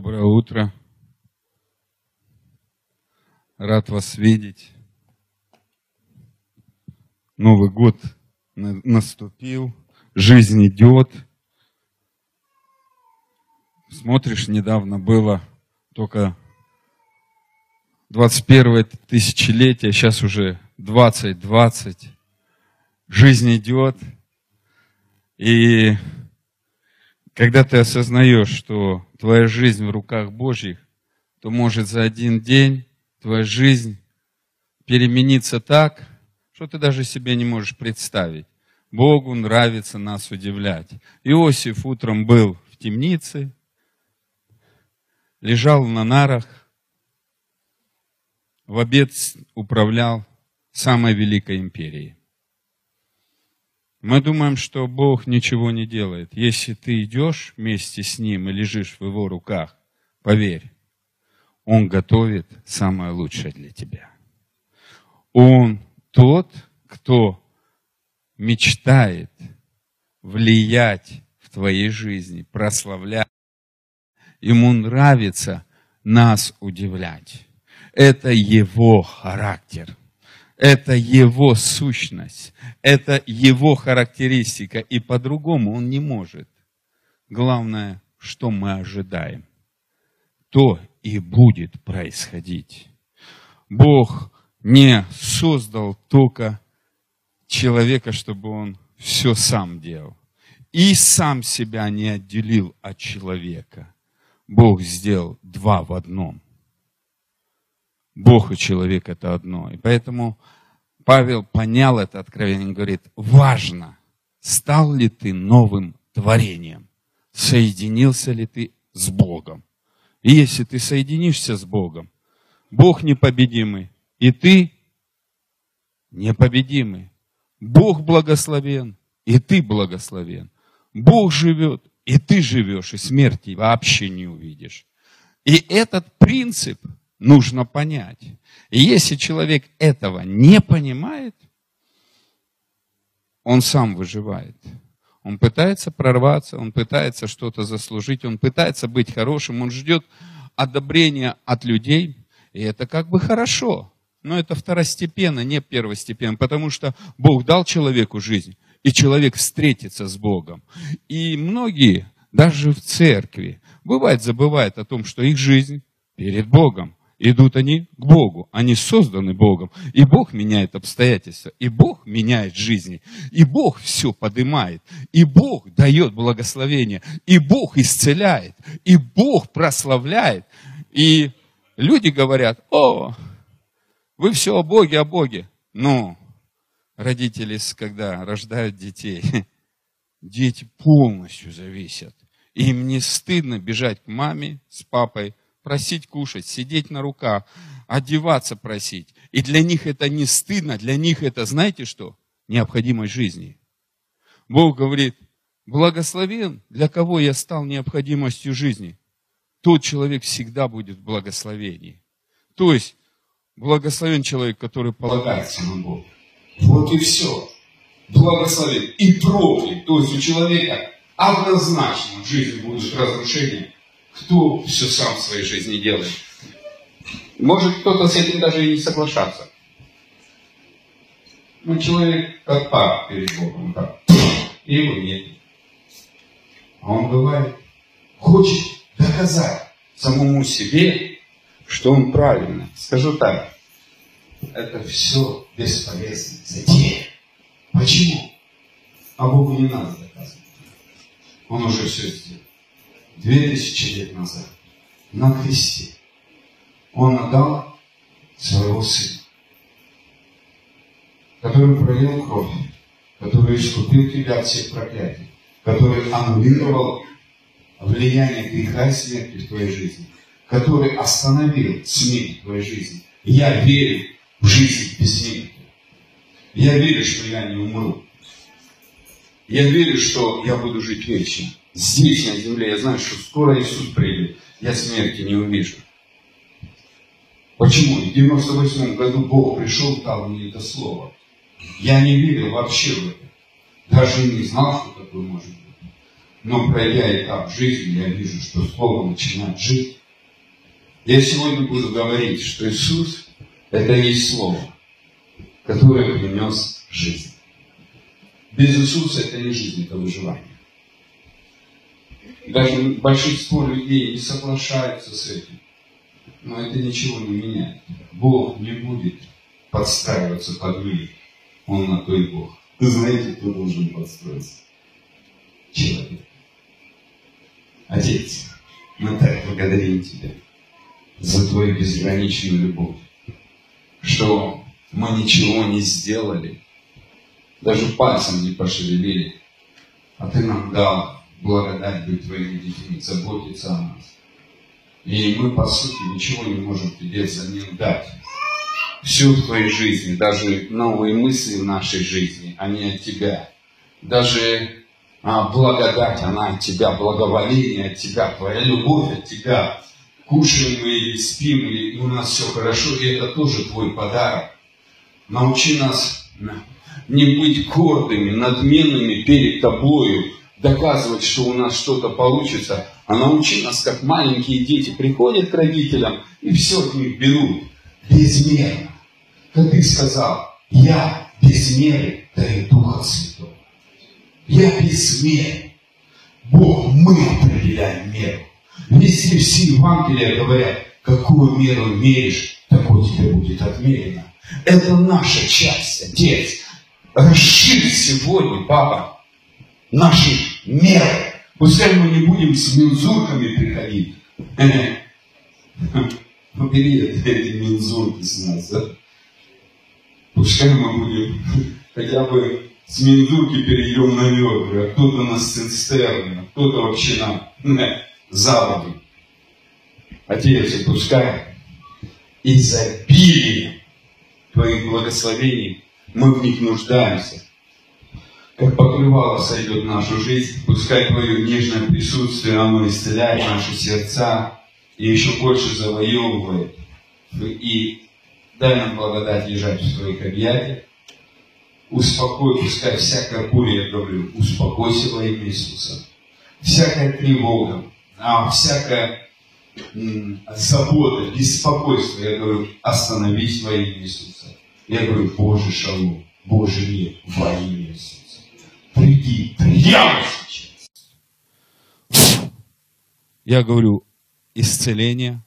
Доброе утро. Рад вас видеть. Новый год наступил, жизнь идет. Смотришь, недавно было только 21 тысячелетие, сейчас уже 2020. Жизнь идет. И когда ты осознаешь, что твоя жизнь в руках Божьих, то может за один день твоя жизнь перемениться так, что ты даже себе не можешь представить. Богу нравится нас удивлять. Иосиф утром был в темнице, лежал на нарах, в обед управлял самой великой империей. Мы думаем, что Бог ничего не делает. Если ты идешь вместе с Ним и лежишь в Его руках, поверь, Он готовит самое лучшее для тебя. Он тот, кто мечтает влиять в твоей жизни, прославлять. Ему нравится нас удивлять. Это его характер. Это его сущность, это его характеристика, и по-другому он не может. Главное, что мы ожидаем, то и будет происходить. Бог не создал только человека, чтобы он все сам делал. И сам себя не отделил от человека. Бог сделал два в одном – Бог и человек это одно. И поэтому Павел понял это откровение, говорит, важно, стал ли ты новым творением, соединился ли ты с Богом. И если ты соединишься с Богом, Бог непобедимый, и ты непобедимый. Бог благословен, и ты благословен. Бог живет, и ты живешь, и смерти вообще не увидишь. И этот принцип – нужно понять. И если человек этого не понимает, он сам выживает. Он пытается прорваться, он пытается что-то заслужить, он пытается быть хорошим, он ждет одобрения от людей, и это как бы хорошо. Но это второстепенно, не первостепенно, потому что Бог дал человеку жизнь, и человек встретится с Богом. И многие, даже в церкви, бывает забывают о том, что их жизнь перед Богом. Идут они к Богу. Они созданы Богом. И Бог меняет обстоятельства. И Бог меняет жизни. И Бог все поднимает. И Бог дает благословение. И Бог исцеляет. И Бог прославляет. И люди говорят, о, вы все о Боге, о Боге. Но родители, когда рождают детей, дети полностью зависят. Им не стыдно бежать к маме с папой, просить кушать, сидеть на руках, одеваться просить. И для них это не стыдно, для них это, знаете что? Необходимость жизни. Бог говорит, благословен, для кого я стал необходимостью жизни. Тот человек всегда будет в благословении. То есть, благословен человек, который полагается на Бога. Вот и все. Благословен и проклят. То есть у человека однозначно в жизни будут разрушения, кто все сам в своей жизни делает. Может кто-то с этим даже и не соглашаться. Ну, человек как пап перед Богом, так. И его нет. А он бывает, хочет доказать самому себе, что он правильно. Скажу так, это все бесполезно затея. Почему? А Богу не надо доказывать. Он уже все сделал две тысячи лет назад на кресте Он отдал своего Сына, который пролил кровь, который искупил тебя от всех проклятий, который аннулировал влияние греха и смерти в твоей жизни, который остановил смерть в твоей жизни. Я верю в жизнь бессмертия. Я верю, что я не умру. Я верю, что я буду жить вечно здесь, на земле, я знаю, что скоро Иисус придет, я смерти не увижу. Почему? В 98 году Бог пришел, дал мне это слово. Я не верил вообще в это. Даже не знал, что такое может быть. но пройдя этап жизни, я вижу, что Слово начинает жить. Я сегодня буду говорить, что Иисус – это есть Слово, которое принес жизнь. Без Иисуса это не жизнь, это выживание. Даже большинство людей не соглашаются с этим. Но это ничего не меняет. Бог не будет подстраиваться под людей. Он на то и Бог. Знаете, кто должен подстроиться? Человек. Отец, мы так благодарим Тебя за Твою безграничную любовь, что мы ничего не сделали, даже пальцем не пошевелили, а Ты нам дал благодать быть Твоими детьми, заботиться о нас. И мы, по сути, ничего не можем Тебе взамен дать. Все в Твоей жизни, даже новые мысли в нашей жизни, они от Тебя. Даже а, благодать, она от Тебя, благоволение от Тебя, Твоя любовь от Тебя. Кушаем мы или спим, или у нас все хорошо, и это тоже Твой подарок. Научи нас не быть гордыми, надменными перед Тобою, доказывать, что у нас что-то получится, а научи нас, как маленькие дети, приходят к родителям и все от них берут безмерно. Как ты сказал, я без меры даю Духа Святого. Я без меры. Бог, мы определяем меру. Везде все Евангелия говорят, какую меру меришь, такой тебе будет отмерено. Это наша часть, Отец. Расширь сегодня, Папа, наши меры. Пускай мы не будем с мензурками приходить. Убери эти мензурки с нас, да? Пускай мы будем хотя бы с мензурки перейдем на ведра, а кто-то на цистерны, а кто-то вообще на, на заводы. Отец, пускай изобилие Твоих благословений, мы в них нуждаемся как покрывало сойдет нашу жизнь. Пускай Твое нежное присутствие, оно исцеляет наши сердца и еще больше завоевывает. И дай нам благодать лежать в Твоих объятиях. Успокой, пускай всякая буря, я говорю, успокойся во имя Иисуса. Всякая тревога, а всякая забота, беспокойство, я говорю, остановись во имя Иисуса. Я говорю, Боже шалом, Боже мир во имя Иисуса приди прямо сейчас. Я говорю, исцеление,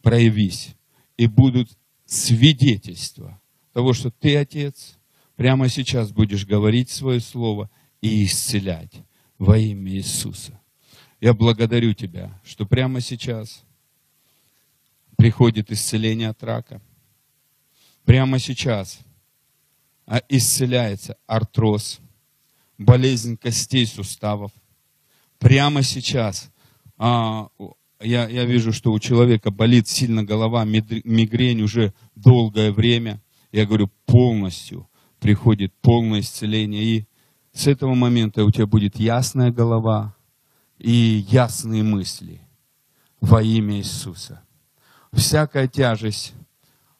проявись, и будут свидетельства того, что ты, Отец, прямо сейчас будешь говорить свое слово и исцелять во имя Иисуса. Я благодарю Тебя, что прямо сейчас приходит исцеление от рака. Прямо сейчас а, исцеляется артроз – болезнь костей суставов. Прямо сейчас а, я, я вижу, что у человека болит сильно голова, мигрень уже долгое время. Я говорю, полностью приходит полное исцеление. И с этого момента у тебя будет ясная голова и ясные мысли во имя Иисуса. Всякая тяжесть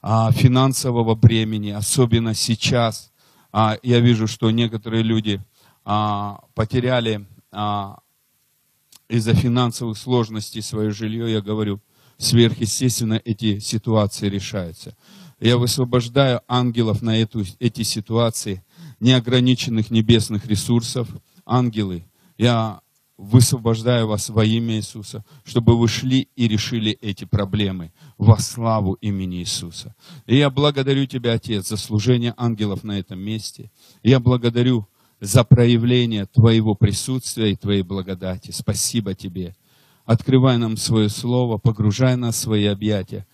финансового бремени, особенно сейчас, а, я вижу, что некоторые люди а, потеряли а, из-за финансовых сложностей свое жилье, я говорю, сверхъестественно эти ситуации решаются. Я высвобождаю ангелов на эту, эти ситуации, неограниченных небесных ресурсов. Ангелы, я высвобождаю вас во имя Иисуса, чтобы вы шли и решили эти проблемы во славу имени Иисуса. И я благодарю Тебя, Отец, за служение ангелов на этом месте. Я благодарю за проявление Твоего присутствия и Твоей благодати. Спасибо Тебе. Открывай нам свое слово, погружай нас в свои объятия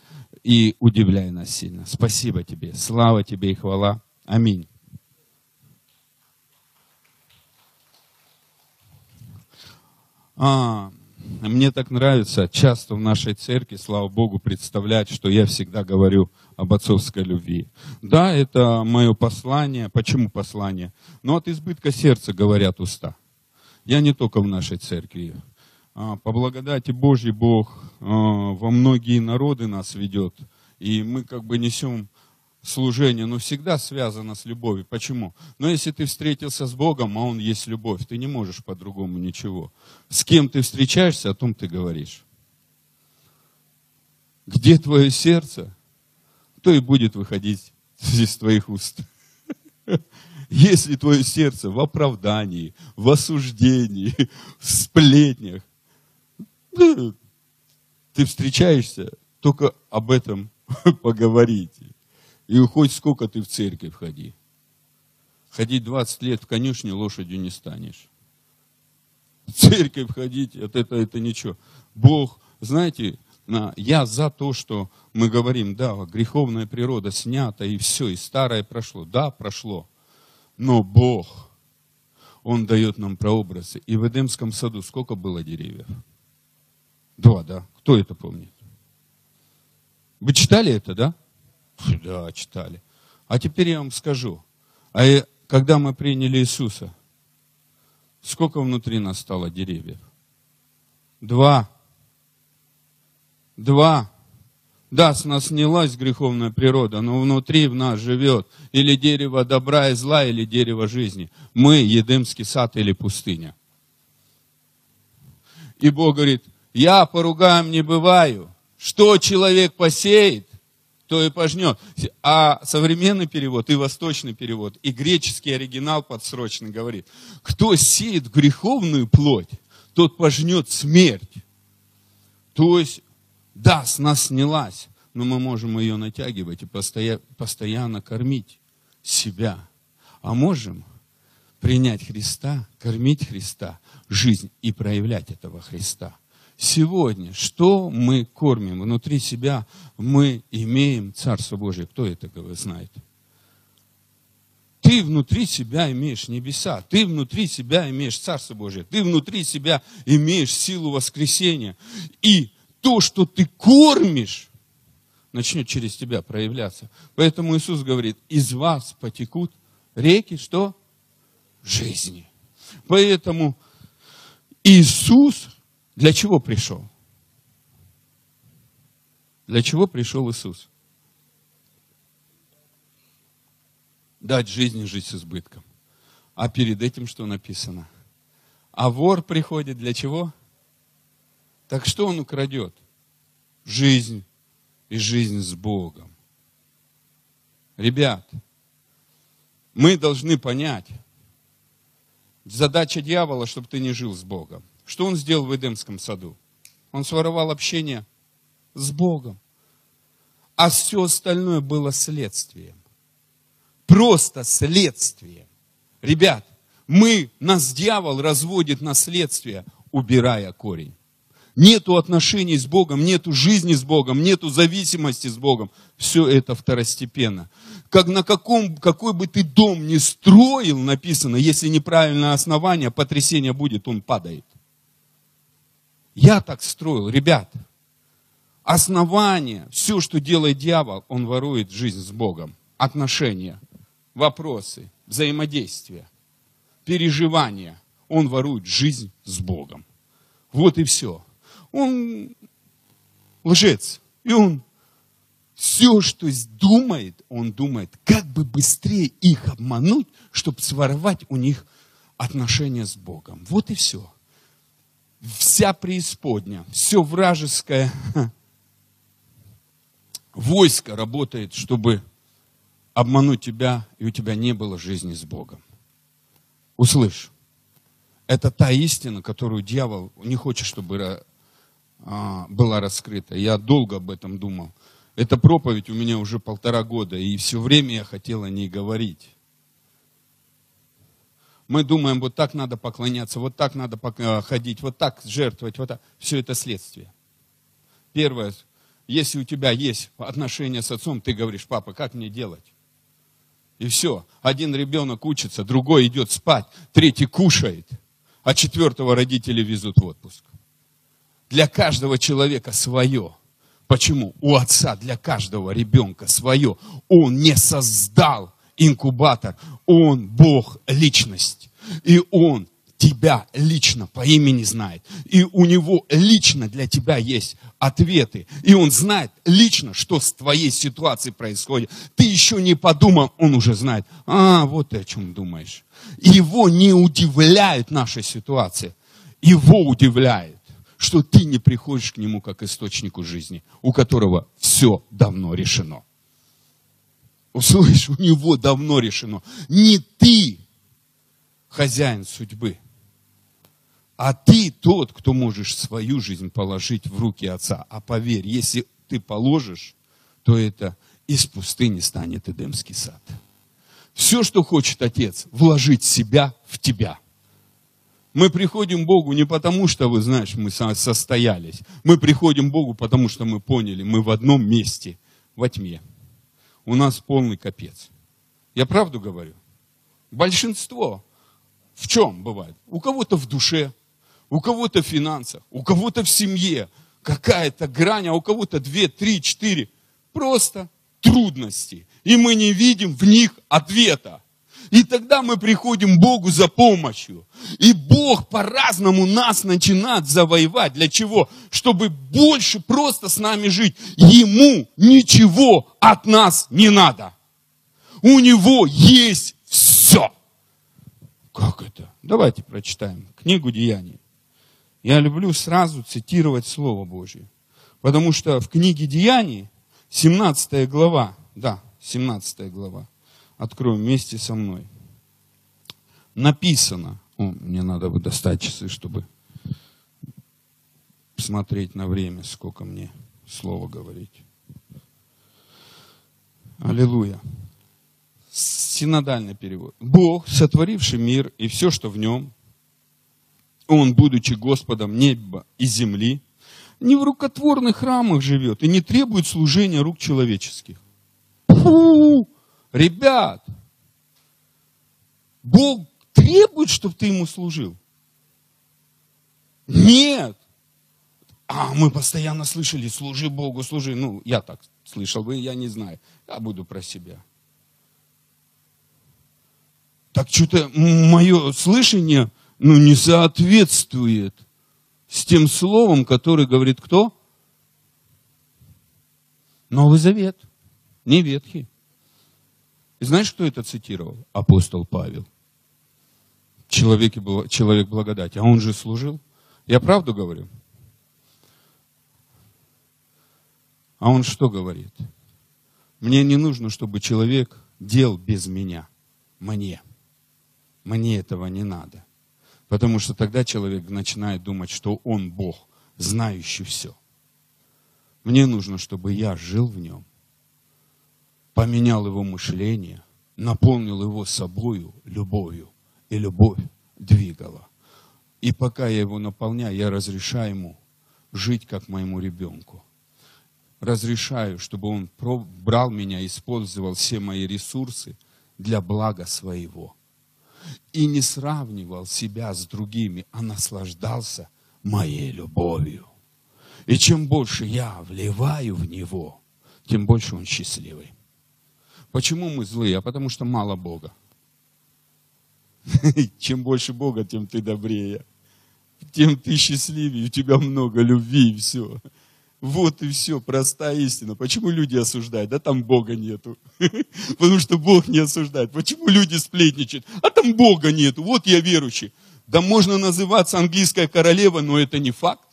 и удивляй нас сильно. Спасибо Тебе. Слава Тебе и хвала. Аминь. А, мне так нравится часто в нашей церкви, слава Богу, представлять, что я всегда говорю об отцовской любви. Да, это мое послание. Почему послание? Но от избытка сердца говорят уста. Я не только в нашей церкви. А, по благодати Божьей Бог а, во многие народы нас ведет. И мы как бы несем служение, но всегда связано с любовью. Почему? Но если ты встретился с Богом, а Он есть любовь, ты не можешь по-другому ничего. С кем ты встречаешься, о том ты говоришь. Где твое сердце, то и будет выходить из твоих уст. Если твое сердце в оправдании, в осуждении, в сплетнях, ты встречаешься, только об этом поговорите. И хоть сколько ты в церковь ходи. Ходить 20 лет в конюшне лошадью не станешь. В церковь ходить, это, это, это ничего. Бог, знаете, я за то, что мы говорим, да, греховная природа снята, и все, и старое прошло. Да, прошло. Но Бог, Он дает нам прообразы. И в Эдемском саду сколько было деревьев? Два, да. Кто это помнит? Вы читали это, да? Да, читали. А теперь я вам скажу. А когда мы приняли Иисуса, сколько внутри нас стало деревьев? Два. Два. Да, с нас снялась греховная природа, но внутри в нас живет или дерево добра и зла, или дерево жизни. Мы Едемский сад или пустыня. И Бог говорит, я поругаем не бываю. Что человек посеет, то и пожнет. А современный перевод и восточный перевод, и греческий оригинал подсрочный говорит, кто сеет греховную плоть, тот пожнет смерть. То есть да, с нас снялась, но мы можем ее натягивать и постоянно, постоянно кормить себя. А можем принять Христа, кормить Христа, жизнь и проявлять этого Христа. Сегодня, что мы кормим? Внутри себя мы имеем Царство Божие. Кто это знает? Ты внутри себя имеешь небеса, ты внутри себя имеешь Царство Божие, ты внутри себя имеешь силу воскресения. И то, что ты кормишь, начнет через тебя проявляться. Поэтому Иисус говорит, из вас потекут реки, что? Жизни. Поэтому Иисус для чего пришел? Для чего пришел Иисус? Дать жизни жить с избытком. А перед этим что написано? А вор приходит для чего? Так что он украдет? Жизнь и жизнь с Богом. Ребят, мы должны понять, задача дьявола, чтобы ты не жил с Богом. Что он сделал в Эдемском саду? Он своровал общение с Богом. А все остальное было следствием. Просто следствием. Ребят, мы, нас дьявол разводит на следствие, убирая корень нету отношений с Богом, нету жизни с Богом, нету зависимости с Богом. Все это второстепенно. Как на каком, какой бы ты дом ни строил, написано, если неправильное основание, потрясение будет, он падает. Я так строил, ребят. Основание, все, что делает дьявол, он ворует жизнь с Богом. Отношения, вопросы, взаимодействия, переживания. Он ворует жизнь с Богом. Вот и все он лжец. И он все, что думает, он думает, как бы быстрее их обмануть, чтобы своровать у них отношения с Богом. Вот и все. Вся преисподня, все вражеское войско работает, чтобы обмануть тебя, и у тебя не было жизни с Богом. Услышь, это та истина, которую дьявол не хочет, чтобы а, была раскрыта. Я долго об этом думал. Эта проповедь у меня уже полтора года, и все время я хотел о ней говорить. Мы думаем, вот так надо поклоняться, вот так надо а, ходить, вот так жертвовать, вот так. Все это следствие. Первое, если у тебя есть отношения с отцом, ты говоришь, папа, как мне делать? И все. Один ребенок учится, другой идет спать, третий кушает, а четвертого родители везут в отпуск для каждого человека свое. Почему? У отца для каждого ребенка свое. Он не создал инкубатор. Он Бог личность. И он тебя лично по имени знает. И у него лично для тебя есть ответы. И он знает лично, что с твоей ситуацией происходит. Ты еще не подумал, он уже знает. А, вот ты о чем думаешь. Его не удивляет наша ситуация. Его удивляет, что ты не приходишь к нему как источнику жизни, у которого все давно решено. Услышь, у него давно решено. Не ты хозяин судьбы. А ты тот, кто можешь свою жизнь положить в руки Отца. А поверь, если ты положишь, то это из пустыни станет Эдемский сад. Все, что хочет Отец, вложить себя в тебя. Мы приходим к Богу не потому, что, вы знаешь, мы состоялись. Мы приходим к Богу, потому что мы поняли, мы в одном месте, во тьме. У нас полный капец. Я правду говорю? Большинство в чем бывает? У кого-то в душе, у кого-то в финансах, у кого-то в семье, какая-то грань, а у кого-то две, три, четыре. Просто трудности. И мы не видим в них ответа. И тогда мы приходим Богу за помощью. И Бог по-разному нас начинает завоевать. Для чего? Чтобы больше просто с нами жить. Ему ничего от нас не надо. У него есть все. Как это? Давайте прочитаем книгу Деяний. Я люблю сразу цитировать Слово Божье. Потому что в книге Деяний, 17 глава, да, 17 глава, откроем вместе со мной. Написано, о, мне надо бы достать часы, чтобы смотреть на время, сколько мне слова говорить. Аллилуйя. Синодальный перевод. Бог, сотворивший мир и все, что в нем, он, будучи Господом неба и земли, не в рукотворных храмах живет и не требует служения рук человеческих. Фу! Ребят, Бог требует, чтобы ты ему служил. Нет. А мы постоянно слышали, служи Богу, служи. Ну, я так слышал, вы, я не знаю. Я буду про себя. Так что-то мое слышание ну, не соответствует с тем словом, которое говорит кто? Новый Завет, не Ветхий. И знаешь, кто это цитировал? Апостол Павел. Человек, человек благодати. А он же служил. Я правду говорю? А он что говорит? Мне не нужно, чтобы человек делал без меня. Мне. Мне этого не надо. Потому что тогда человек начинает думать, что он Бог, знающий все. Мне нужно, чтобы я жил в нем, поменял его мышление, наполнил его собою, любовью, и любовь двигала. И пока я его наполняю, я разрешаю ему жить как моему ребенку. Разрешаю, чтобы он брал меня, использовал все мои ресурсы для блага своего и не сравнивал себя с другими, а наслаждался моей любовью. И чем больше я вливаю в него, тем больше он счастливый. Почему мы злые? А потому что мало Бога. Чем больше Бога, тем ты добрее. Тем ты счастливее, у тебя много любви и все. Вот и все, простая истина. Почему люди осуждают? Да там Бога нету. Потому что Бог не осуждает. Почему люди сплетничают? А там Бога нету. Вот я верующий. Да можно называться английская королева, но это не факт.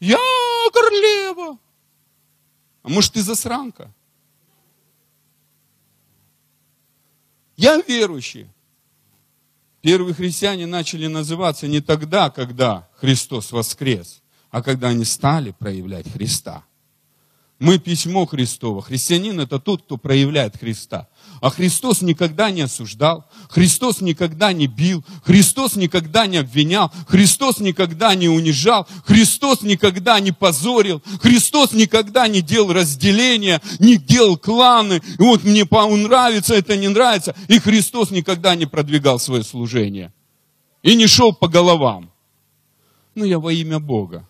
Я королева. А может ты засранка? Я верующий. Первые христиане начали называться не тогда, когда Христос воскрес, а когда они стали проявлять Христа. Мы письмо Христово. Христианин это тот, кто проявляет Христа. А Христос никогда не осуждал, Христос никогда не бил, Христос никогда не обвинял, Христос никогда не унижал, Христос никогда не позорил, Христос никогда не делал разделения, не делал кланы. И вот мне нравится, это не нравится. И Христос никогда не продвигал свое служение. И не шел по головам. Ну, я во имя Бога.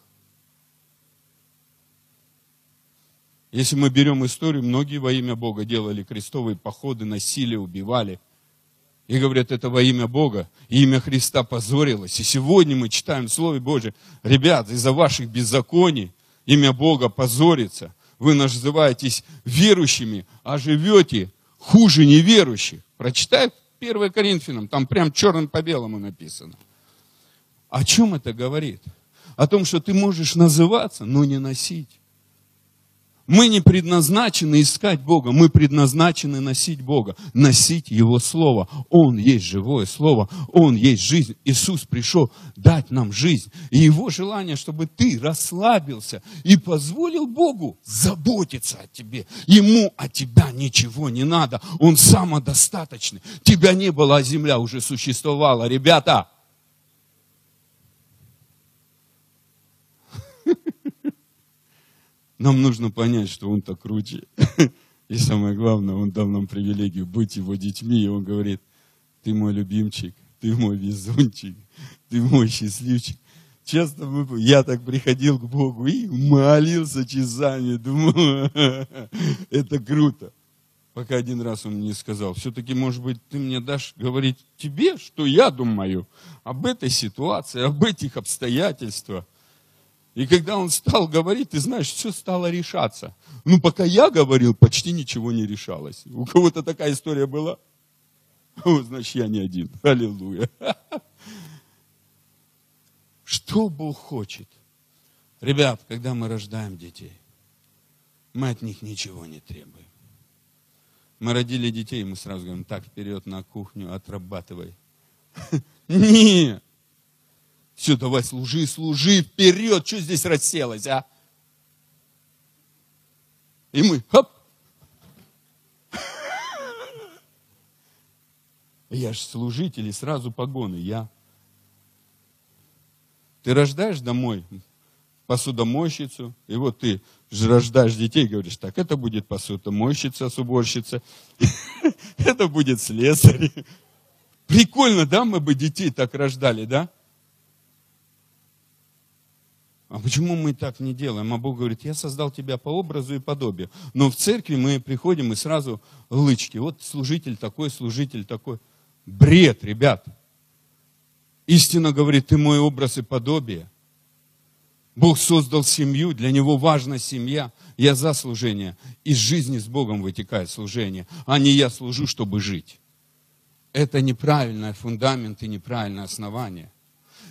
Если мы берем историю, многие во имя Бога делали крестовые походы, насилие, убивали. И говорят, это во имя Бога. И имя Христа позорилось. И сегодня мы читаем в Слове ребят, из-за ваших беззаконий имя Бога позорится. Вы называетесь верующими, а живете хуже неверующих. Прочитай 1 Коринфянам, там прям черным по белому написано. О чем это говорит? О том, что ты можешь называться, но не носить. Мы не предназначены искать Бога, мы предназначены носить Бога, носить Его Слово. Он есть живое Слово, Он есть жизнь. Иисус пришел дать нам жизнь. И Его желание, чтобы ты расслабился и позволил Богу заботиться о тебе. Ему от тебя ничего не надо. Он самодостаточный. Тебя не было, а земля уже существовала. Ребята, Нам нужно понять, что он так круче. И самое главное, он дал нам привилегию быть его детьми. И он говорит, ты мой любимчик, ты мой везунчик, ты мой счастливчик. Мы, я так приходил к Богу и молился часами, думал, это круто. Пока один раз он мне сказал, все-таки, может быть, ты мне дашь говорить тебе, что я думаю об этой ситуации, об этих обстоятельствах. И когда он стал говорить, ты знаешь, все стало решаться. Ну, пока я говорил, почти ничего не решалось. У кого-то такая история была? О, значит, я не один. Аллилуйя. Что Бог хочет? Ребят, когда мы рождаем детей, мы от них ничего не требуем. Мы родили детей, мы сразу говорим, так, вперед на кухню, отрабатывай. Нет. Все, давай служи, служи, вперед, что здесь расселось, а? И мы, хоп. Я же служитель, и сразу погоны, я. Ты рождаешь домой посудомойщицу, и вот ты же рождаешь детей, говоришь, так, это будет посудомойщица, суборщица, это будет слесарь. Прикольно, да, мы бы детей так рождали, да? А почему мы так не делаем? А Бог говорит, я создал тебя по образу и подобию. Но в церкви мы приходим и сразу лычки. Вот служитель такой, служитель такой. Бред, ребят. Истина говорит, ты мой образ и подобие. Бог создал семью, для него важна семья. Я за служение. Из жизни с Богом вытекает служение, а не я служу, чтобы жить. Это неправильный фундамент и неправильное основание.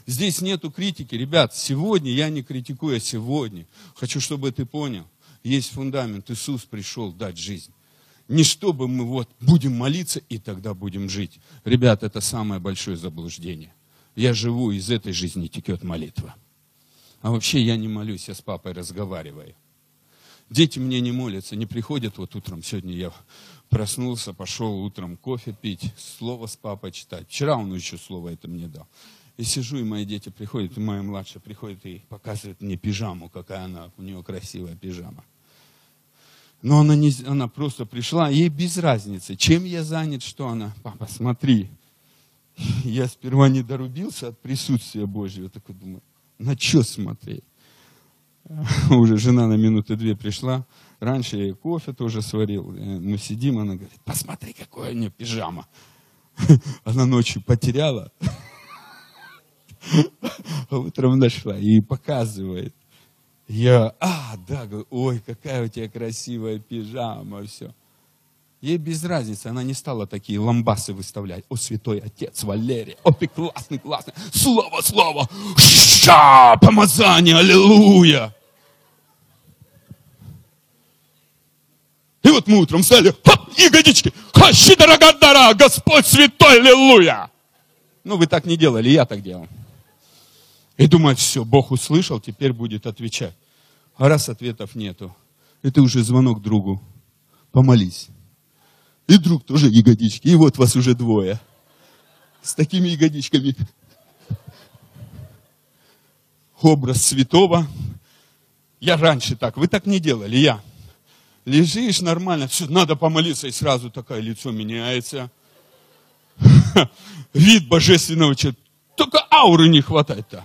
Здесь нету критики. Ребят, сегодня я не критикую, а сегодня. Хочу, чтобы ты понял. Есть фундамент. Иисус пришел дать жизнь. Не чтобы мы вот будем молиться и тогда будем жить. Ребят, это самое большое заблуждение. Я живу, из этой жизни текет молитва. А вообще я не молюсь, я с папой разговариваю. Дети мне не молятся, не приходят вот утром. Сегодня я проснулся, пошел утром кофе пить, слово с папой читать. Вчера он еще слово это мне дал. И сижу, и мои дети приходят, и моя младшая приходит и показывает мне пижаму, какая она, у нее красивая пижама. Но она, не, она просто пришла, ей без разницы, чем я занят, что она. Папа, смотри. Я сперва не дорубился от присутствия Божьего, такой думаю, на что смотреть? Уже жена на минуты две пришла. Раньше я ей кофе тоже сварил. Э, мы сидим, она говорит, посмотри, какая у нее пижама. Она ночью потеряла. Утром нашла и показывает. Я, а, да, говорю, ой, какая у тебя красивая пижама, все. Ей без разницы, она не стала такие ламбасы выставлять. О, святой отец Валерий, о, ты классный, классный, слово, слово, ша, помазание, аллилуйя. И вот мы утром встали, хоп, ягодички, хащи, дорога, дорога, Господь святой, аллилуйя. Ну, вы так не делали, я так делал. И думать, все, Бог услышал, теперь будет отвечать. А раз ответов нету, это уже звонок другу. Помолись. И друг тоже ягодички. И вот вас уже двое. С такими ягодичками. Образ святого. Я раньше так. Вы так не делали, я. Лежишь нормально, все, надо помолиться, и сразу такое лицо меняется. Вид божественного человека. Только ауры не хватает-то.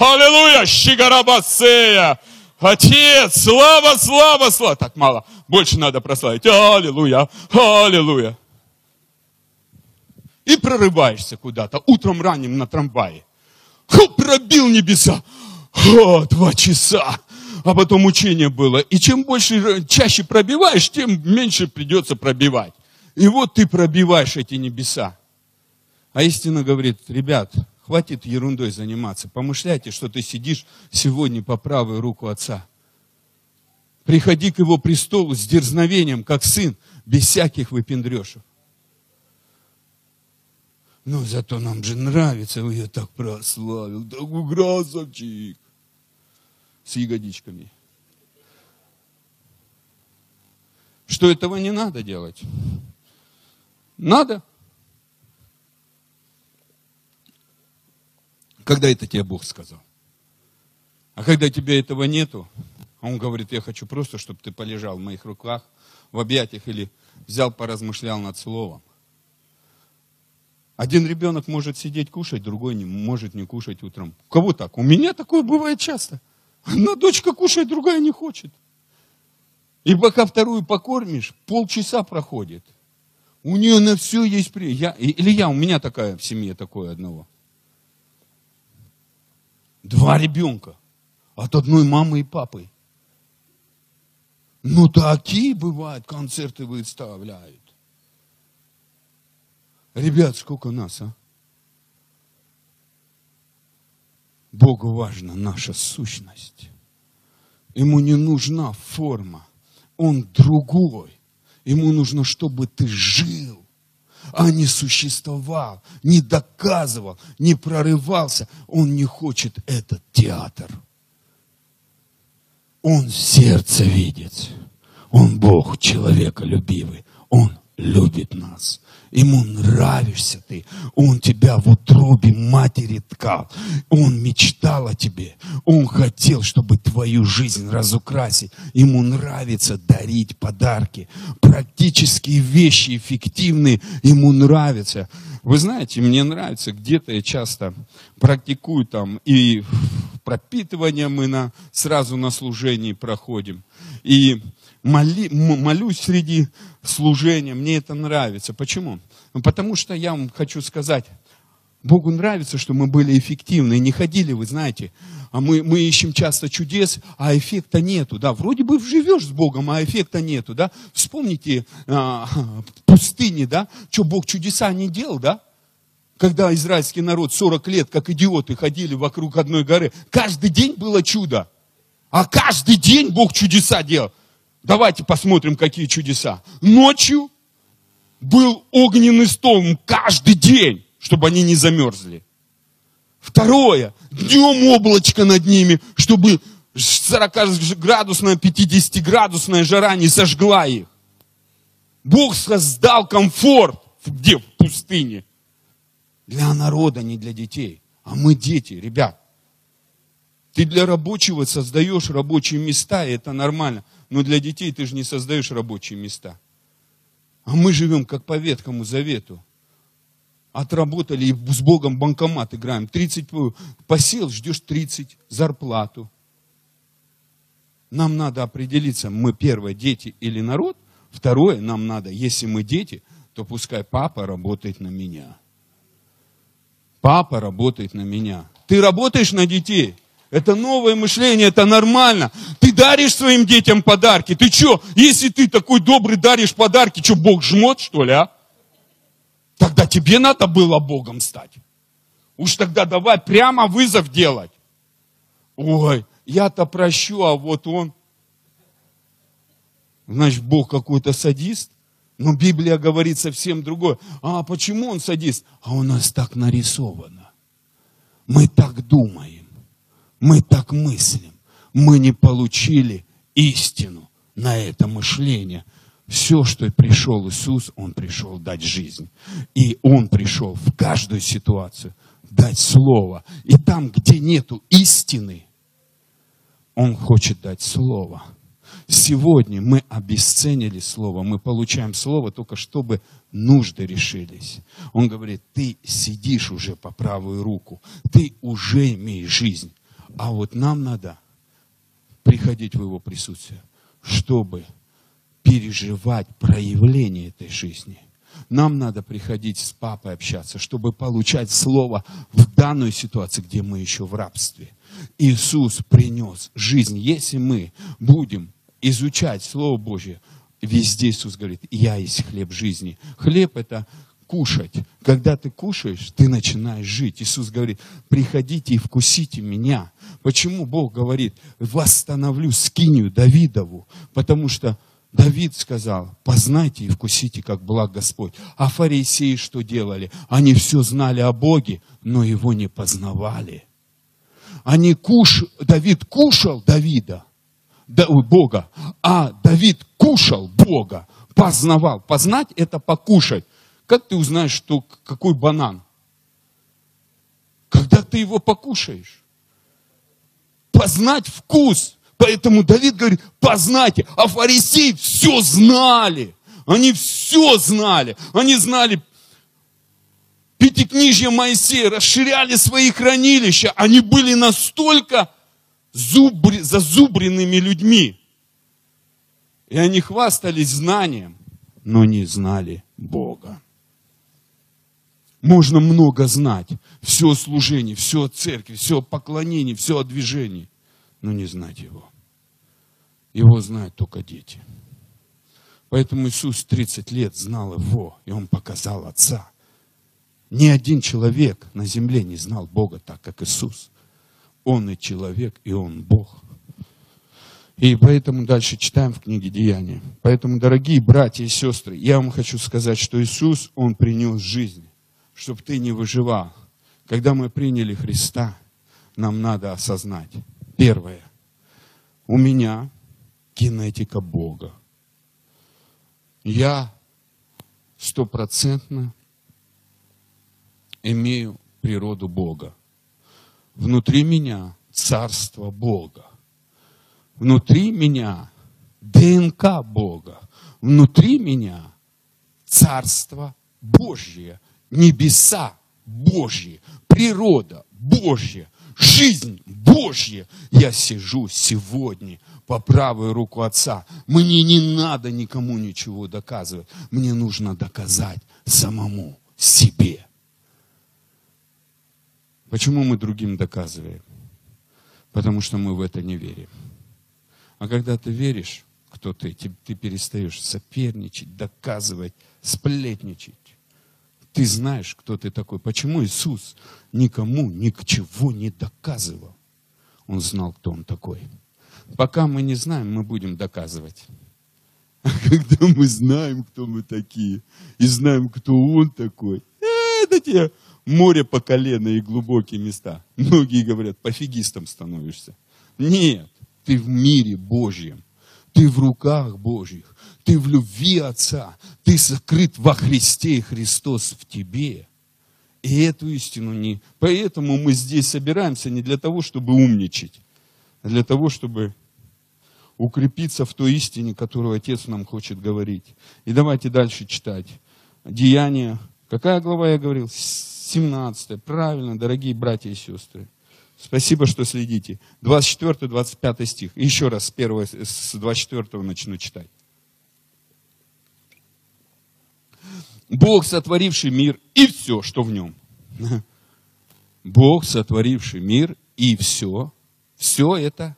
Аллилуйя, Щигарабасея. Отец, слава, слава, слава. Так мало. Больше надо прославить. Аллилуйя, аллилуйя. и прорываешься куда-то утром ранним на трамвае. Хоп, пробил небеса. О, два часа. А потом учение было. И чем больше, чаще пробиваешь, тем меньше придется пробивать. И вот ты пробиваешь эти небеса. А истина говорит, ребят, хватит ерундой заниматься. Помышляйте, что ты сидишь сегодня по правую руку Отца. Приходи к Его престолу с дерзновением, как сын, без всяких выпендрешев. Ну, зато нам же нравится, я так прославил, такой красавчик. С ягодичками. Что этого не надо делать? Надо. Когда это тебе Бог сказал? А когда тебя этого нету, он говорит, я хочу просто, чтобы ты полежал в моих руках, в объятиях или взял, поразмышлял над словом. Один ребенок может сидеть кушать, другой не может не кушать утром. У кого так? У меня такое бывает часто. Одна дочка кушает, другая не хочет. И пока вторую покормишь, полчаса проходит. У нее на все есть при... Я, или я, у меня такая в семье такое одного. Два ребенка. От одной мамы и папы. Ну такие бывают концерты выставляют. Ребят, сколько нас, а? Богу важна наша сущность. Ему не нужна форма. Он другой. Ему нужно, чтобы ты жил, а не существовал, не доказывал, не прорывался. Он не хочет этот театр. Он сердце видит. Он Бог человеколюбивый. Он любит нас. Ему нравишься ты. Он тебя в утробе матери ткал. Он мечтал о тебе. Он хотел, чтобы твою жизнь разукрасить. Ему нравится дарить подарки. Практические вещи, эффективные, ему нравятся. Вы знаете, мне нравится, где-то я часто практикую там, и пропитывание мы на, сразу на служении проходим. И моли, молюсь среди служения, мне это нравится. Почему? Ну, потому что я вам хочу сказать, Богу нравится, что мы были эффективны, не ходили, вы знаете, а мы, мы ищем часто чудес, а эффекта нету, да, вроде бы живешь с Богом, а эффекта нету, да, вспомните а, пустыни, да, что Бог чудеса не делал, да, когда израильский народ 40 лет, как идиоты, ходили вокруг одной горы, каждый день было чудо, а каждый день Бог чудеса делал. Давайте посмотрим, какие чудеса. Ночью был огненный стол каждый день, чтобы они не замерзли. Второе, днем облачко над ними, чтобы 40-градусная, 50-градусная жара не сожгла их. Бог создал комфорт. Где? В пустыне. Для народа, не для детей. А мы дети, ребят. Ты для рабочего создаешь рабочие места, и это нормально. Но для детей ты же не создаешь рабочие места. А мы живем как по Ветхому Завету. Отработали и с Богом банкомат играем. 30 посел, ждешь 30 зарплату. Нам надо определиться, мы первое, дети или народ. Второе, нам надо, если мы дети, то пускай папа работает на меня. Папа работает на меня. Ты работаешь на детей – это новое мышление, это нормально. Ты даришь своим детям подарки. Ты что, если ты такой добрый даришь подарки, что, Бог жмот, что ли, а? Тогда тебе надо было Богом стать. Уж тогда давай прямо вызов делать. Ой, я-то прощу, а вот он. Значит, Бог какой-то садист? Но Библия говорит совсем другое. А почему он садист? А у нас так нарисовано. Мы так думаем. Мы так мыслим. Мы не получили истину на это мышление. Все, что пришел Иисус, Он пришел дать жизнь. И Он пришел в каждую ситуацию дать Слово. И там, где нету истины, Он хочет дать Слово. Сегодня мы обесценили Слово, мы получаем Слово только чтобы нужды решились. Он говорит, ты сидишь уже по правую руку, ты уже имеешь жизнь. А вот нам надо приходить в Его присутствие, чтобы переживать проявление этой жизни. Нам надо приходить с папой общаться, чтобы получать слово в данной ситуации, где мы еще в рабстве. Иисус принес жизнь. Если мы будем изучать Слово Божье, везде Иисус говорит, я есть хлеб жизни. Хлеб это кушать. Когда ты кушаешь, ты начинаешь жить. Иисус говорит, приходите и вкусите меня. Почему Бог говорит, восстановлю скинию Давидову? Потому что Давид сказал, познайте и вкусите, как благ Господь. А фарисеи что делали? Они все знали о Боге, но его не познавали. Они куш... Давид кушал Давида, Бога, а Давид кушал Бога, познавал. Познать это покушать. Как ты узнаешь, что какой банан? Когда ты его покушаешь. Познать вкус. Поэтому Давид говорит, познайте. А фарисеи все знали. Они все знали. Они знали пятикнижье Моисея, расширяли свои хранилища. Они были настолько зубри, зазубренными людьми. И они хвастались знанием, но не знали Бога. Можно много знать. Все о служении, все о церкви, все о поклонении, все о движении. Но не знать Его. Его знают только дети. Поэтому Иисус 30 лет знал Его, и Он показал Отца. Ни один человек на земле не знал Бога так, как Иисус. Он и человек, и Он Бог. И поэтому дальше читаем в книге Деяния. Поэтому, дорогие братья и сестры, я вам хочу сказать, что Иисус, Он принес жизнь чтобы ты не выживал. Когда мы приняли Христа, нам надо осознать. Первое. У меня генетика Бога. Я стопроцентно имею природу Бога. Внутри меня царство Бога. Внутри меня ДНК Бога. Внутри меня царство Божье – небеса Божьи, природа Божья, жизнь Божья. Я сижу сегодня по правую руку Отца. Мне не надо никому ничего доказывать. Мне нужно доказать самому себе. Почему мы другим доказываем? Потому что мы в это не верим. А когда ты веришь, кто ты, ты, ты перестаешь соперничать, доказывать, сплетничать ты знаешь, кто ты такой. Почему Иисус никому ничего не доказывал? Он знал, кто он такой. Пока мы не знаем, мы будем доказывать. А когда мы знаем, кто мы такие, и знаем, кто он такой, э, это тебе море по колено и глубокие места. Многие говорят, пофигистом становишься. Нет, ты в мире Божьем. Ты в руках Божьих. Ты в любви Отца. Ты сокрыт во Христе, и Христос в тебе. И эту истину не... Поэтому мы здесь собираемся не для того, чтобы умничать, а для того, чтобы укрепиться в той истине, которую Отец нам хочет говорить. И давайте дальше читать. Деяния. Какая глава я говорил? 17. Правильно, дорогие братья и сестры. Спасибо, что следите. 24-25 стих. Еще раз с, первого, с 24 начну читать. Бог, сотворивший мир и все, что в нем. Бог, сотворивший мир и все. Все это.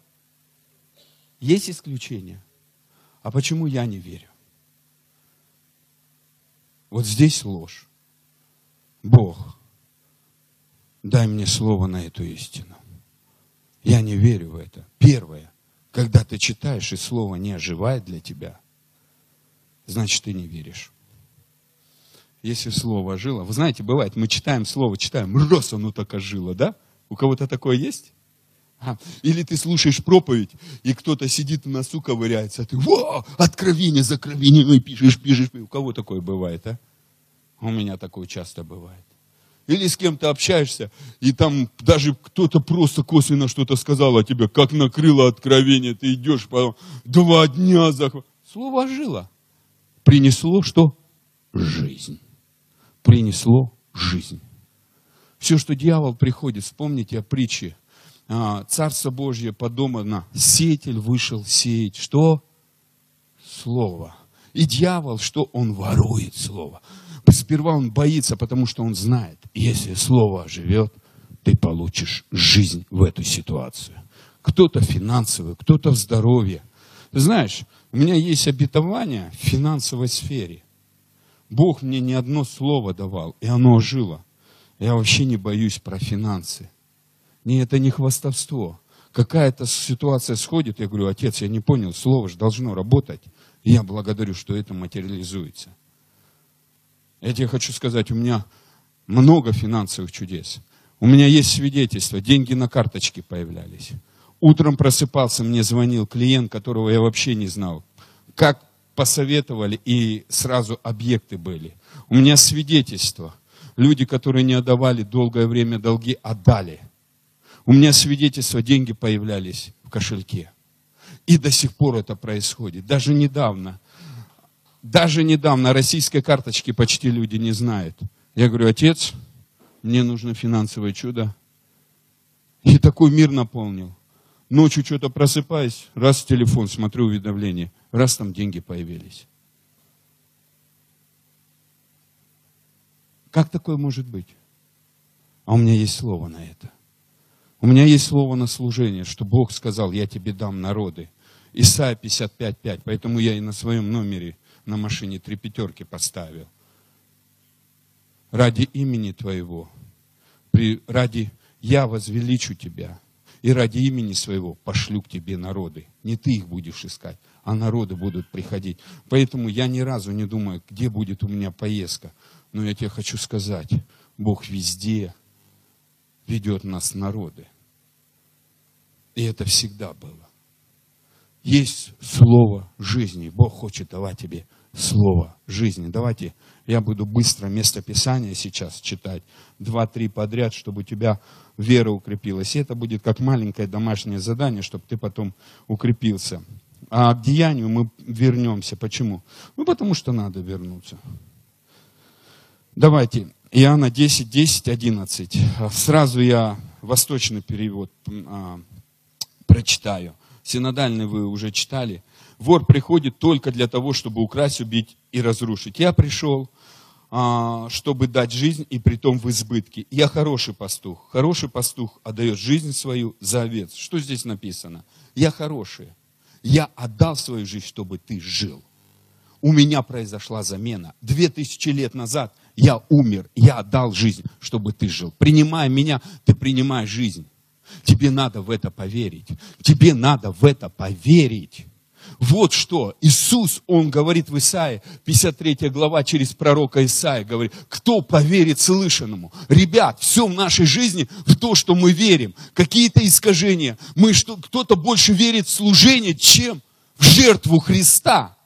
Есть исключения. А почему я не верю? Вот здесь ложь. Бог, дай мне слово на эту истину. Я не верю в это. Первое, когда ты читаешь, и слово не оживает для тебя, значит, ты не веришь если слово жило. Вы знаете, бывает, мы читаем слово, читаем, раз оно так ожило, да? У кого-то такое есть? А, или ты слушаешь проповедь, и кто-то сидит на носу ковыряется, а ты, во, откровение за откровением, и пишешь, пишешь. У кого такое бывает, а? У меня такое часто бывает. Или с кем-то общаешься, и там даже кто-то просто косвенно что-то сказал о тебе, как накрыло откровение, ты идешь, потом два дня захват. Слово жило. Принесло что? Жизнь принесло жизнь. Все, что дьявол приходит, вспомните о притче. А, Царство Божье подобно, сеятель вышел сеять. Что? Слово. И дьявол, что он ворует слово. Сперва он боится, потому что он знает, если слово живет, ты получишь жизнь в эту ситуацию. Кто-то финансовый, кто-то в здоровье. Знаешь, у меня есть обетование в финансовой сфере. Бог мне не одно слово давал, и оно жило. Я вообще не боюсь про финансы. Не, это не хвастовство. Какая-то ситуация сходит, я говорю, отец, я не понял, слово же должно работать. И я благодарю, что это материализуется. Я тебе хочу сказать, у меня много финансовых чудес. У меня есть свидетельства, деньги на карточке появлялись. Утром просыпался, мне звонил клиент, которого я вообще не знал. Как посоветовали, и сразу объекты были. У меня свидетельства. Люди, которые не отдавали долгое время долги, отдали. У меня свидетельства, деньги появлялись в кошельке. И до сих пор это происходит. Даже недавно даже недавно российской карточки почти люди не знают. Я говорю, отец, мне нужно финансовое чудо. И такой мир наполнил. Ночью что-то просыпаюсь, раз телефон, смотрю уведомление, раз там деньги появились. Как такое может быть? А у меня есть слово на это. У меня есть слово на служение, что Бог сказал, я тебе дам народы. Исайя 55.5, поэтому я и на своем номере на машине три пятерки поставил. Ради имени Твоего, при, ради я возвеличу Тебя, и ради имени Своего пошлю к Тебе народы. Не Ты их будешь искать, а народы будут приходить. Поэтому я ни разу не думаю, где будет у меня поездка. Но я тебе хочу сказать, Бог везде ведет нас народы. И это всегда было. Есть слово жизни. Бог хочет давать тебе слово жизни. Давайте я буду быстро место Писания сейчас читать. Два-три подряд, чтобы у тебя вера укрепилась. И это будет как маленькое домашнее задание, чтобы ты потом укрепился. А к деянию мы вернемся. Почему? Ну, потому что надо вернуться. Давайте. Иоанна 10, 10, 11. Сразу я восточный перевод а, прочитаю. Синодальный вы уже читали. Вор приходит только для того, чтобы украсть, убить и разрушить. Я пришел, а, чтобы дать жизнь, и при том в избытке. Я хороший пастух. Хороший пастух отдает жизнь свою за овец. Что здесь написано? Я хороший. Я отдал свою жизнь, чтобы ты жил. У меня произошла замена. Две тысячи лет назад я умер, я отдал жизнь, чтобы ты жил. Принимая меня, ты принимаешь жизнь. Тебе надо в это поверить. Тебе надо в это поверить. Вот что Иисус, Он говорит в Исаии, 53 глава через пророка Исаия, говорит, кто поверит слышанному? Ребят, все в нашей жизни в то, что мы верим. Какие-то искажения. Мы что, кто-то больше верит в служение, чем в жертву Христа.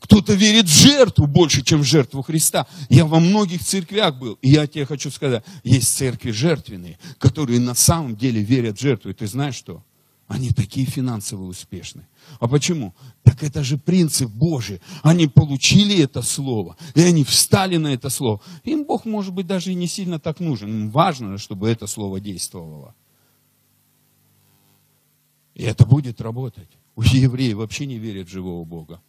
Кто-то верит в жертву больше, чем в жертву Христа. Я во многих церквях был, и я тебе хочу сказать, есть церкви жертвенные, которые на самом деле верят в жертву. И ты знаешь что? Они такие финансово успешные. А почему? Так это же принцип Божий. Они получили это слово, и они встали на это слово. Им Бог, может быть, даже и не сильно так нужен. Им важно, чтобы это слово действовало. И это будет работать. У евреев вообще не верят в живого Бога.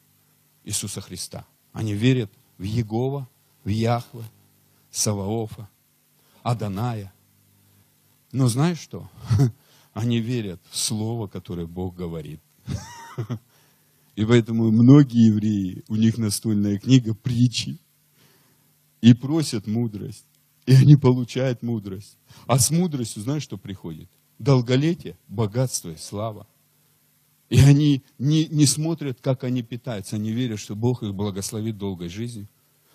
Иисуса Христа. Они верят в Егова, в Яхве, Саваофа, Аданая. Но знаешь что? Они верят в Слово, которое Бог говорит. И поэтому многие евреи, у них настольная книга притчи. И просят мудрость. И они получают мудрость. А с мудростью знаешь, что приходит? Долголетие, богатство и слава. И они не, не смотрят, как они питаются, они верят, что Бог их благословит долгой жизнью.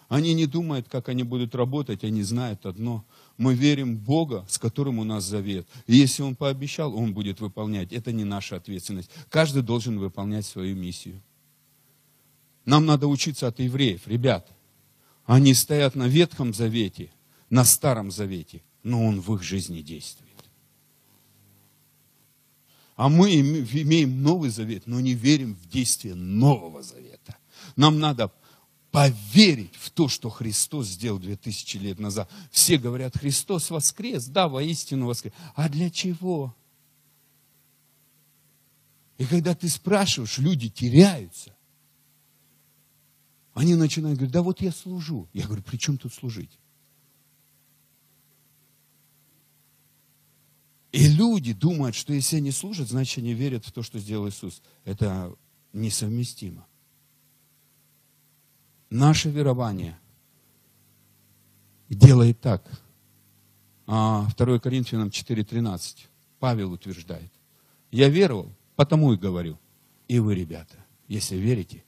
Они не думают, как они будут работать, они знают одно. Мы верим в Бога, с которым у нас завет. И если Он пообещал, Он будет выполнять. Это не наша ответственность. Каждый должен выполнять свою миссию. Нам надо учиться от евреев. Ребят, они стоят на Ветхом Завете, на Старом Завете, но Он в их жизни действует. А мы имеем Новый Завет, но не верим в действие Нового Завета. Нам надо поверить в то, что Христос сделал 2000 лет назад. Все говорят, Христос воскрес, да, воистину воскрес. А для чего? И когда ты спрашиваешь, люди теряются. Они начинают говорить, да вот я служу. Я говорю, при чем тут служить? И люди думают, что если они служат, значит они верят в то, что сделал Иисус. Это несовместимо. Наше верование делает так. 2 а, Коринфянам 4.13. Павел утверждает. Я веровал, потому и говорю. И вы, ребята, если верите,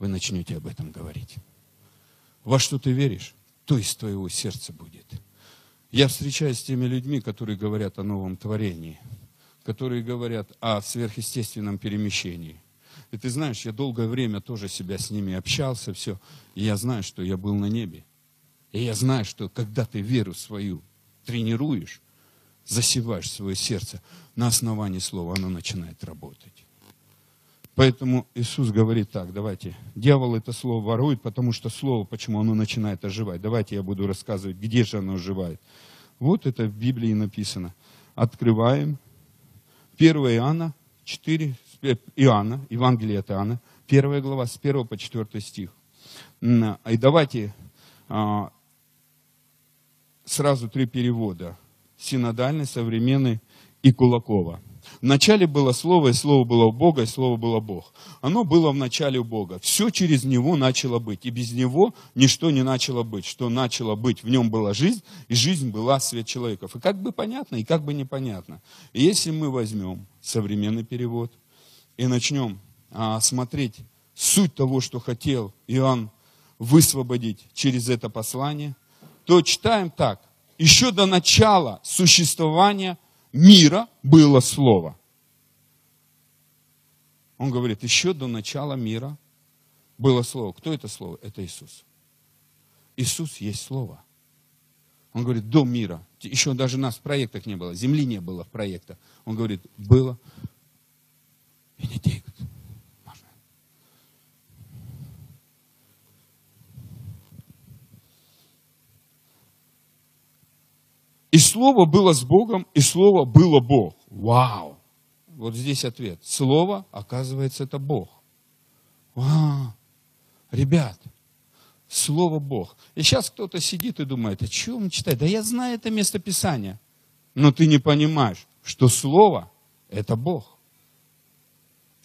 вы начнете об этом говорить. Во что ты веришь, то из твоего сердца будет. Я встречаюсь с теми людьми, которые говорят о новом творении, которые говорят о сверхъестественном перемещении. И ты знаешь, я долгое время тоже себя с ними общался, все. И я знаю, что я был на небе. И я знаю, что когда ты веру свою тренируешь, засеваешь свое сердце, на основании слова оно начинает работать. Поэтому Иисус говорит так, давайте, дьявол это слово ворует, потому что слово, почему оно начинает оживать. Давайте я буду рассказывать, где же оно оживает. Вот это в Библии написано. Открываем. 1 Иоанна 4, Иоанна, Евангелие от Иоанна, 1 глава, с 1 по 4 стих. И давайте а, сразу три перевода. Синодальный, современный и Кулакова. В начале было Слово, и Слово было у Бога, и Слово было Бог. Оно было в начале у Бога. Все через Него начало быть. И без Него ничто не начало быть. Что начало быть, в Нем была жизнь, и жизнь была свет человеков. И как бы понятно, и как бы непонятно. Если мы возьмем современный перевод и начнем а, смотреть суть того, что хотел Иоанн высвободить через это послание, то читаем так. Еще до начала существования – мира было Слово. Он говорит, еще до начала мира было Слово. Кто это Слово? Это Иисус. Иисус есть Слово. Он говорит, до мира. Еще даже нас в проектах не было. Земли не было в проектах. Он говорит, было. И не И Слово было с Богом, и Слово было Бог. Вау! Вот здесь ответ. Слово, оказывается, это Бог. Вау! Ребят, Слово Бог. И сейчас кто-то сидит и думает, а что он читает? Да я знаю это место Писания. Но ты не понимаешь, что Слово – это Бог.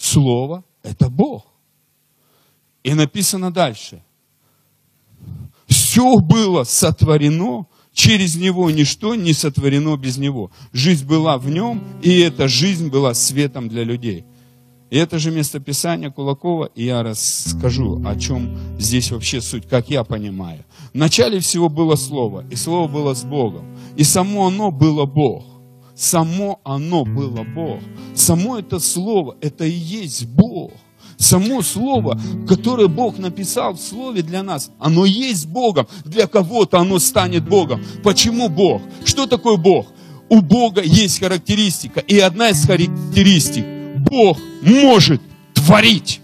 Слово – это Бог. И написано дальше. Все было сотворено Через Него ничто не сотворено без Него. Жизнь была в Нем, и эта жизнь была светом для людей. И это же местописание Кулакова, и я расскажу, о чем здесь вообще суть, как я понимаю. В начале всего было Слово, и Слово было с Богом. И само оно было Бог. Само оно было Бог. Само это Слово, это и есть Бог. Само Слово, которое Бог написал в Слове для нас, оно есть Богом. Для кого-то оно станет Богом. Почему Бог? Что такое Бог? У Бога есть характеристика. И одна из характеристик – Бог может творить.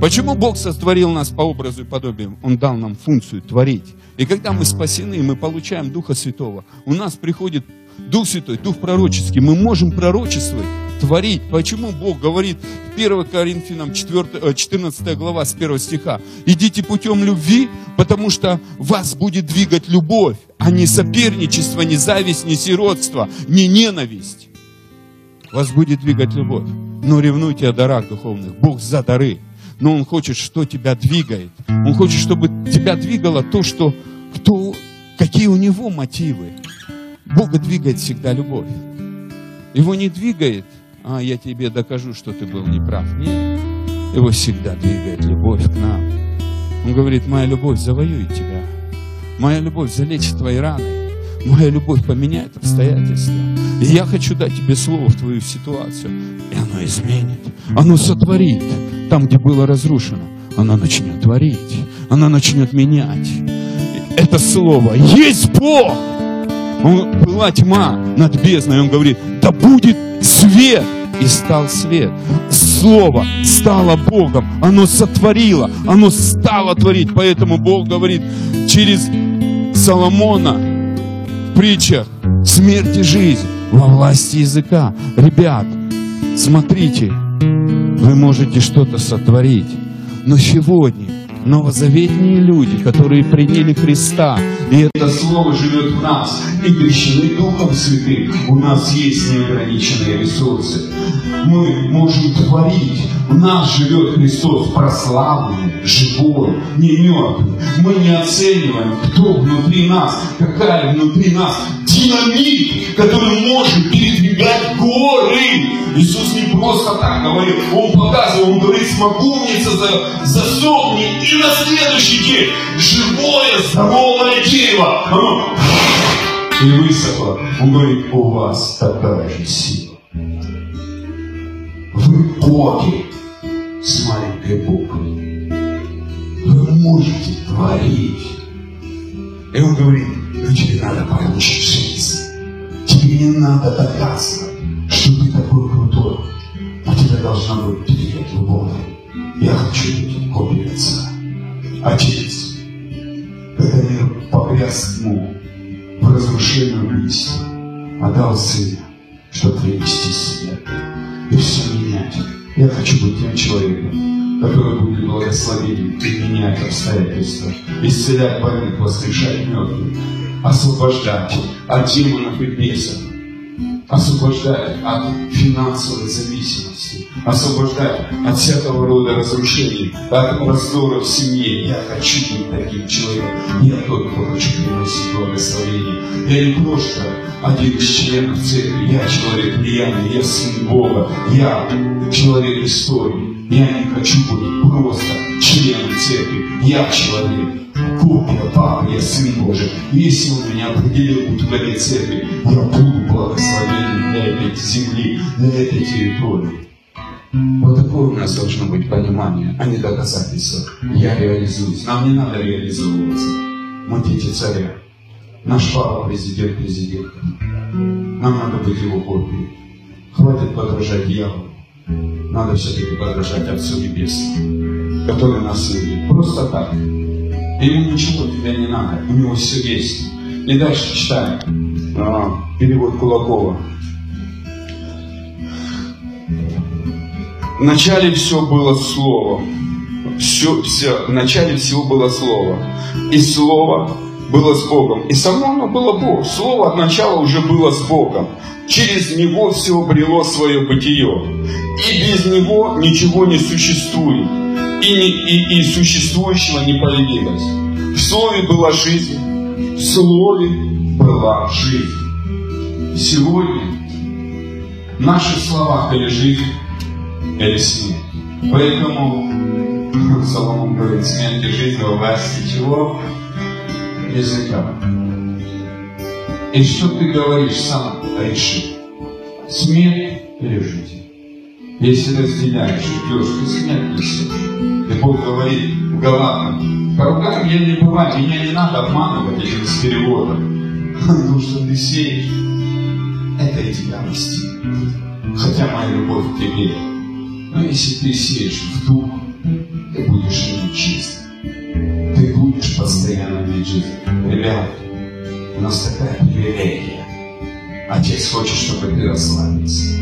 Почему Бог сотворил нас по образу и подобию? Он дал нам функцию творить. И когда мы спасены, мы получаем Духа Святого, у нас приходит Дух Святой, Дух пророческий. Мы можем пророчествовать творить. Почему Бог говорит 1 Коринфянам 4, 14 э, глава с 1 стиха, идите путем любви, потому что вас будет двигать любовь, а не соперничество, не зависть, не сиротство, не ненависть. Вас будет двигать любовь. Но ревнуйте о дарах духовных. Бог за дары. Но Он хочет, что тебя двигает. Он хочет, чтобы тебя двигало то, что, кто, какие у Него мотивы. Бога двигает всегда любовь. Его не двигает а я тебе докажу, что ты был неправ. Нет, его всегда двигает любовь к нам. Он говорит, моя любовь завоюет тебя. Моя любовь залечит твои раны. Моя любовь поменяет обстоятельства. И я хочу дать тебе слово в твою ситуацию. И оно изменит. Оно сотворит. Там, где было разрушено, оно начнет творить. Оно начнет менять. Это слово есть Бог. Он, была тьма над бездной. Он говорит, да будет свет и стал свет. Слово стало Богом, оно сотворило, оно стало творить. Поэтому Бог говорит через Соломона в притчах смерть и жизнь во власти языка. Ребят, смотрите, вы можете что-то сотворить, но сегодня новозаветные люди, которые приняли Христа. И это Слово живет в нас. И крещены Духом Святым. У нас есть неограниченные ресурсы. Мы можем творить. В нас живет Христос прославленный, живой, не мертвый. Мы не оцениваем, кто внутри нас, какая внутри нас динамит, который может передвигать горы. Иисус не просто так говорит, Он показывал, Он говорит, смоговница за, засохни, и на следующий день живое, здоровое дерево, оно и высохло. Он говорит, у вас такая же сила. Вы боги с маленькой буквы. Вы можете творить. И он говорит, но тебе надо получить жизнь. Тебе не надо доказывать, что ты такой крутой. У тебя должна быть перед любовь. Я хочу быть копией Отца. Отец, когда мир ему в разрушении убийства, отдал Сына, чтобы привести себя и все менять. Я хочу быть тем человеком, который будет благословением применять обстоятельства, исцелять больных, воскрешать мертвых, освобождать от демонов и бесов, освобождать от финансовой зависимости, освобождать от всякого рода разрушений, от раздора в семье. Я хочу быть таким человеком. Я тот, кто хочу приносить благословение. Я не просто один из членов церкви. Я человек влияния, я сын Бога, я человек истории. Я не хочу быть просто членом церкви. Я человек копия Папы, я Сын Божий. Если Он меня определил быть в этой церкви, я буду благословением для этой земли, для этой территории. Вот такое у нас должно быть понимание, а не доказательство. Я реализуюсь. Нам не надо реализовываться. Мы дети царя. Наш папа президент президента. Нам надо быть его копией. Хватит подражать дьяволу. Надо все-таки подражать Отцу Небесному, который нас любит. Просто так. Ему ничего от тебя не надо, у него все есть. И дальше читаем. А, перевод Кулакова. Вначале все было Слово. Все, все, в начале всего было Слово. И Слово было с Богом. И само оно было Бог. Слово от начала уже было с Богом. Через Него все обрело свое бытие. И без Него ничего не существует. И, не, и, и существующего не появилось. В Слове была жизнь. В Слове была жизнь. Сегодня наши слова или жизнь, или смерть. Поэтому Соломон говорит, смерть и жизнь во власти чего? Языка. И что ты говоришь, сам реши. Смерть или жизнь. Если разделяешь, идешь, ты смерть несешь. И Бог говорит в Галатам, по рукам я не бываю, меня не надо обманывать этим с переводом. Потому что ты сеешь, это и тебя настигнет. Хотя моя любовь к тебе. Но если ты сеешь в дух, ты будешь иметь жизнь. Ты будешь постоянно иметь жизнь. Ребята, у нас такая привилегия. Отец хочет, чтобы ты расслабился.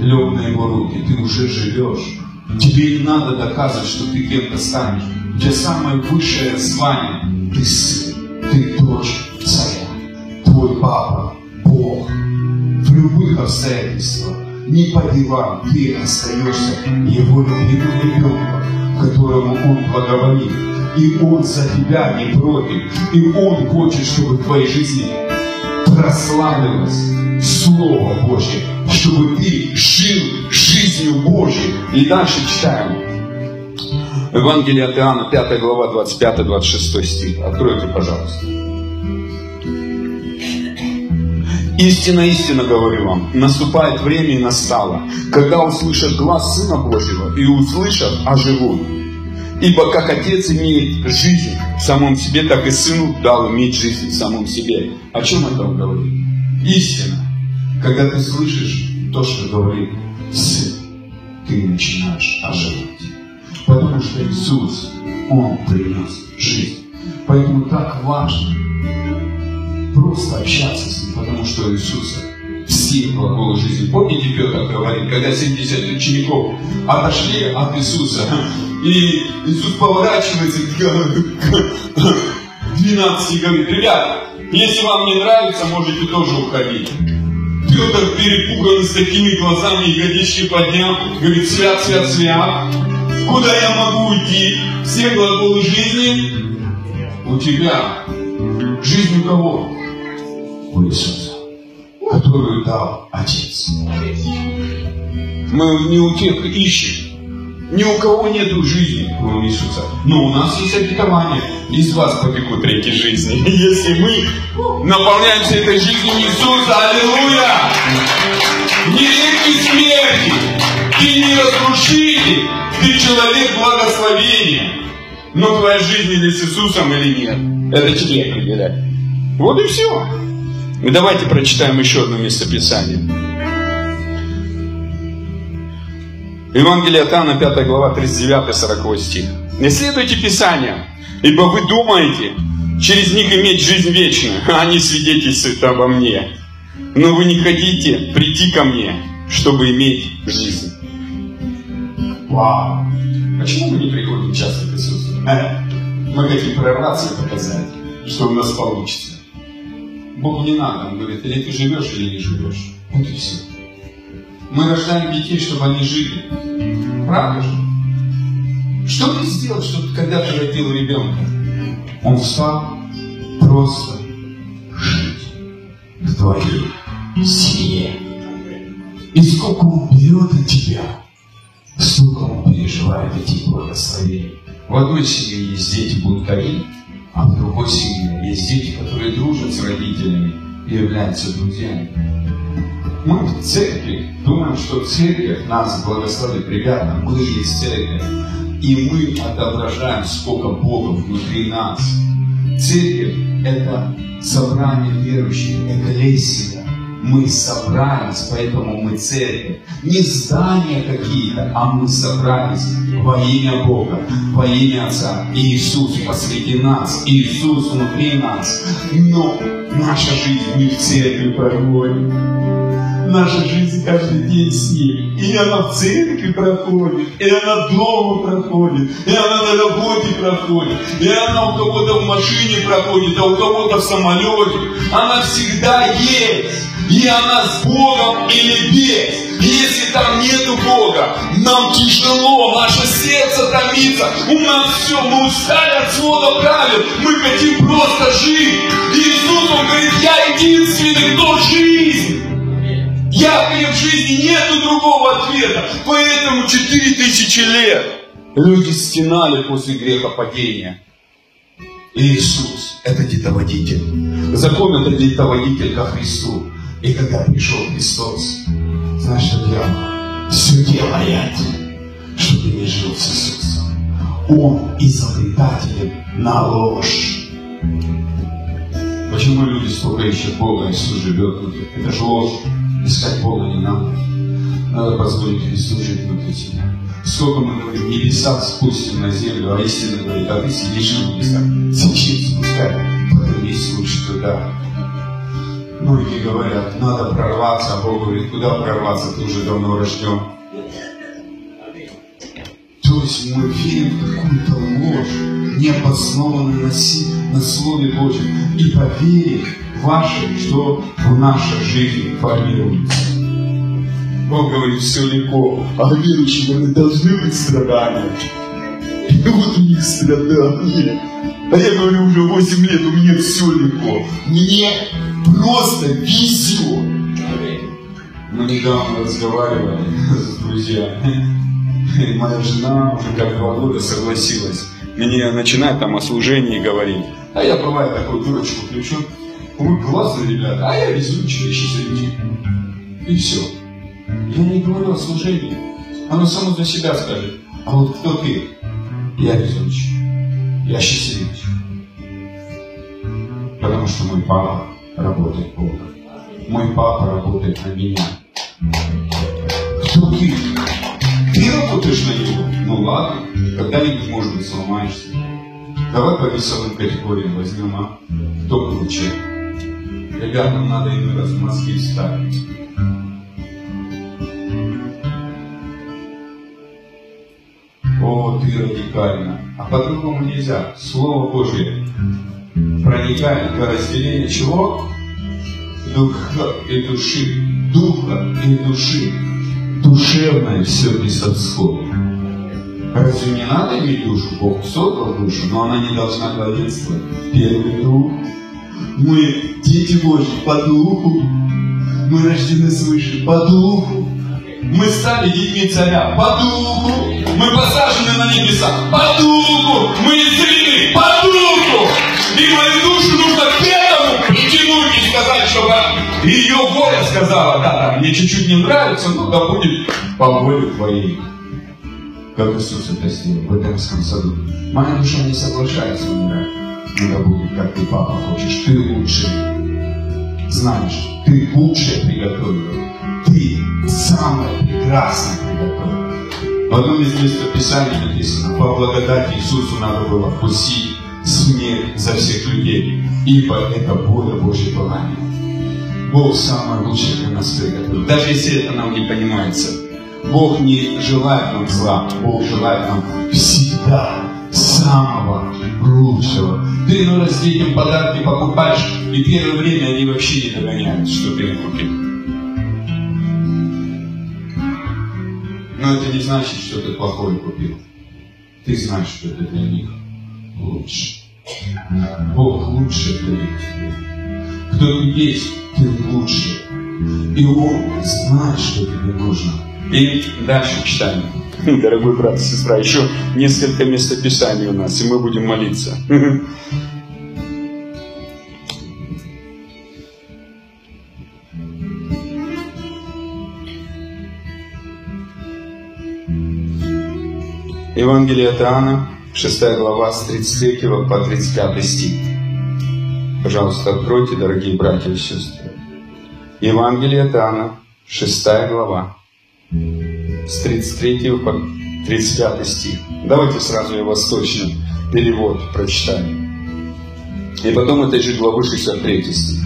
Лег на его руки, ты уже живешь. Тебе не надо доказывать, что ты кем-то станешь. У тебя самое высшее звание. Ты сын, ты дочь царя. Твой папа, Бог. В любых обстоятельствах, не по делам, ты остаешься его любимым ребенком, которому он благоволит. И Он за тебя не против. И Он хочет, чтобы в твоей жизни прославилось Слово Божье, чтобы ты жил жизнью Божьей. И дальше читаем. Евангелие от Иоанна, 5 глава, 25-26 стих. Откройте, пожалуйста. Истинно, истинно говорю вам, наступает время и настало, когда услышат глаз Сына Божьего и услышат, оживут. Ибо как Отец имеет жизнь в самом себе, так и Сыну дал иметь жизнь в самом себе. О чем это он говорит? Истина. Когда ты слышишь то, что говорит Сын, ты начинаешь оживать. Потому что Иисус, Он принес жизнь. Поэтому так важно просто общаться с Ним, потому что Иисуса все глаголы жизни. Помните, Петр говорит, когда 70 учеников отошли от Иисуса, И Иисус поворачивается к 12 и говорит, ребята, если вам не нравится, можете тоже уходить. Петр перепуган с такими глазами и годички поднял, говорит, свят, свят, свят. Куда я могу уйти? Все глаголы жизни у тебя. Жизнь у кого? У Иисуса, которую дал Отец. Мы не у тех ищем, ни у кого нет жизни, кроме Иисуса. Но у нас есть обетование. Из вас побегут реки жизни. Если мы наполняемся этой жизнью Иисуса, аллилуйя! Не реки смерти, ты не разрушитель, ты человек благословения. Но твоя жизнь или с Иисусом, или нет. Это тебе определять. Вот и все. И давайте прочитаем еще одно местописание. Евангелие от Иоанна, 5 глава, 39-40 стих. Не следуйте Писаниям, ибо вы думаете через них иметь жизнь вечную, а они свидетельствуют обо мне. Но вы не хотите прийти ко мне, чтобы иметь жизнь. Вау! Почему мы не приходим часто к? Э, мы хотим прорваться и показать, что у нас получится. Богу не надо. Он говорит, или ты живешь, или не живешь. Вот и все. Мы рождаем детей, чтобы они жили. Правда же? Что ты сделал, что ты родил ребенка? Он встал просто жить в твоей семье. И сколько он берет от тебя, столько он переживает эти благословения. В одной семье есть дети бунтари, а в другой семье есть дети, которые дружат с родителями и являются друзьями. Мы в церкви думаем, что церковь нас благословит. Ребята, мы есть церковь. И мы отображаем, сколько Бога внутри нас. Церковь – это собрание верующих, экклесия. Мы собрались, поэтому мы церковь. Не здания какие-то, а мы собрались во имя Бога, во имя Отца. Иисус посреди нас, Иисус внутри нас. Но наша жизнь не в церкви проходит наша жизнь каждый день с ним. И она в церкви проходит, и она дома проходит, и она на работе проходит, и она у кого-то в машине проходит, а у кого-то в самолете. Она всегда есть. И она с Богом или без. И если там нету Бога, нам тяжело, наше сердце томится, у нас все, мы устали от свода правил, мы хотим просто жить. И Иисус, Он говорит, я единственный, кто жизнь. Я в жизни нету другого ответа. Поэтому четыре тысячи лет люди стенали после греха падения. Иисус – это детоводитель. Закон – это детоводитель ко Христу. И когда пришел Христос, знаешь, что делал? Все делает, чтобы не жил с Иисусом. Он изобретатель на ложь. Почему люди столько ищут Бога, Иисус живет внутри? Это же ложь. Искать Бога не надо. Надо позволить Христу жить внутри себя. Сколько мы говорим, небеса спустим на землю, а истина говорит, а ты сидишь на небесах. Зачем спускать? Поднимись лучше туда. Многие говорят, надо прорваться, а Бог говорит, куда прорваться, ты уже давно рожден. То есть мы верим в какую-то ложь, не обоснованную на, на Слове Божьем. И поверим, ваше, что в нашей жизни формируется. Бог говорит, все легко, а верующие не должны быть страдания. И вот у них страдания. А я говорю, уже 8 лет, у меня все легко. Мне просто везет. Мы недавно разговаривали с друзьями. И моя жена уже как два года согласилась. Мне начинает там о служении говорить. А я бывает такую дурочку включу. Вы классные ребята, а я везучий, счастливчик. И все. Я не говорю о служении. Оно само за себя скажет. А вот кто ты? Я везучий. Я счастливчик. Потому что мой папа работает Бога. Мой папа работает на меня. Кто ты? Ты работаешь на него? Ну ладно, когда-нибудь, может быть, сломаешься. Давай по весовым категориям возьмем, а? Кто круче? Ребятам надо иной раз мозги ставить. О, ты радикально. А по-другому нельзя. Слово Божье проникает до разделения чего? Духа и души. Духа и души. Душевное все бесовское. Разве не надо иметь душу? Бог создал душу, но она не должна главенствовать. Первый дух. Мы дети Божьи по духу. Мы рождены свыше по духу. Мы стали детьми царя по духу. Мы посажены на небеса по духу. Мы исцелены по духу. И мою душу нужно к этому притянуть и сказать, чтобы ее воля сказала, да, да, мне чуть-чуть не нравится, но да будет по воле твоей как Иисус это сделал в Эдемском саду. Моя душа не соглашается умирать. Надо будет, как ты, папа, хочешь. Ты лучший. Знаешь, ты лучшее приготовил. Ты самое прекрасное приготовил. В одном из мест Писания написано, по благодати Иисусу надо было вкусить смерть за всех людей, ибо это воля Божье желание. Бог самое лучшее для нас приготовил. Даже если это нам не понимается, Бог не желает нам зла, Бог желает нам всегда самого лучшего. Ты иной раз детям подарки покупаешь, и первое время они вообще не догоняют, что ты им купил. Но это не значит, что ты плохое купил. Ты знаешь, что это для них лучше. Бог лучше дает тебе. Кто ты есть, ты лучше. И Он знает, что тебе нужно. И дальше читаем. Дорогой брат и сестра, еще несколько местописаний у нас, и мы будем молиться. Евангелие от Иоанна, 6 глава, с 33 по 35 стих. Пожалуйста, откройте, дорогие братья и сестры. Евангелие от Иоанна, 6 глава, с 33 по 35 стих. Давайте сразу я восточный перевод прочитаем. И потом этой же главы 63 стих.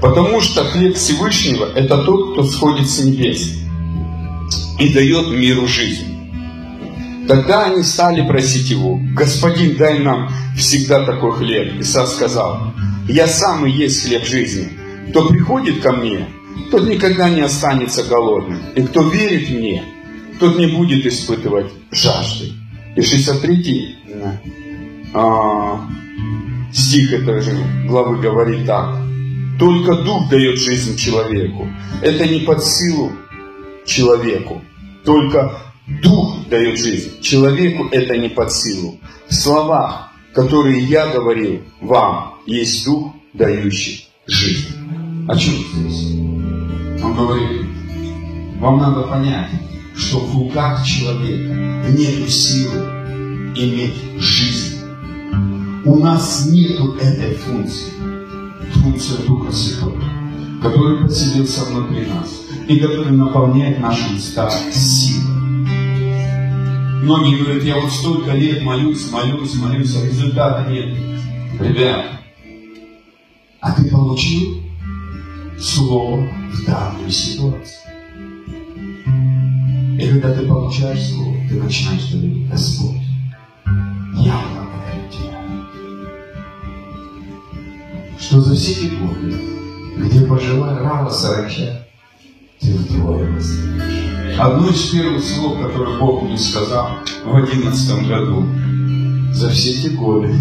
Потому что хлеб Всевышнего – это тот, кто сходит с небес и дает миру жизнь. Тогда они стали просить его, «Господин, дай нам всегда такой хлеб». Иса сказал, «Я сам и есть хлеб жизни. Кто приходит ко мне, тот никогда не останется голодным. И кто верит мне, тот не будет испытывать жажды. И 63 а, стих этой же главы говорит так. Только Дух дает жизнь человеку. Это не под силу человеку. Только Дух дает жизнь. Человеку это не под силу. В словах, которые я говорил вам, есть Дух, дающий жизнь. О чем здесь? Говорит, вам надо понять, что в руках человека нет силы иметь жизнь. У нас нет этой функции. Функция Духа Святого, который поселился внутри нас и который наполняет наши уста силой. Многие говорят, я вот столько лет молюсь, молюсь, молюсь, а результата нет. Ребят, а ты получил слово в данную ситуацию. И когда ты получаешь слово, ты начинаешь говорить, Господь, я благодарю Тебя, что за все эти годы, где пожила рава саранча, ты вдвое воздаешь. Одно из первых слов, которое Бог мне сказал в одиннадцатом году, за все эти годы,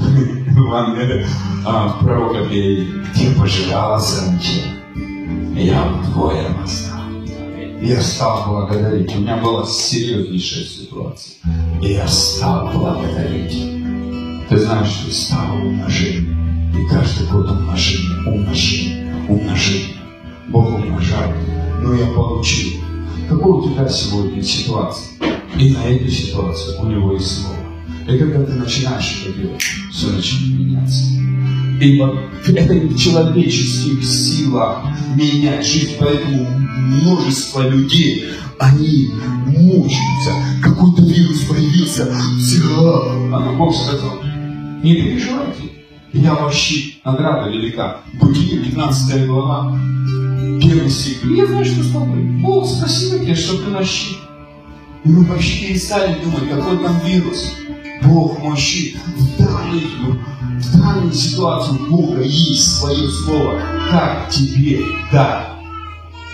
Евангелие а, в пророка где пожирала саранча, я вдвое воздал. Я стал благодарить. У меня была серьезнейшая ситуация. И я стал благодарить. Ты знаешь, что стало умножение. И каждый год умножение, умножение, умножение. Бог умножает. Но я получил. Какой у тебя сегодня ситуация? И на эту ситуацию у него есть слово. И когда ты начинаешь это делать, все начинает меняться. Ибо это не в человеческих силах менять жизнь, поэтому множество людей, они мучаются. Какой-то вирус появился. Все. А Бог сказал, не переживайте. Я вообще награда велика. Бытие, 15 глава, первый стих. Я знаю, что с тобой. Бог, спасибо тебе, что ты нащи. И мы вообще перестали думать, какой там вирус. Бог мой В данной, в данной ситуации у Бога есть свое слово. Как тебе дать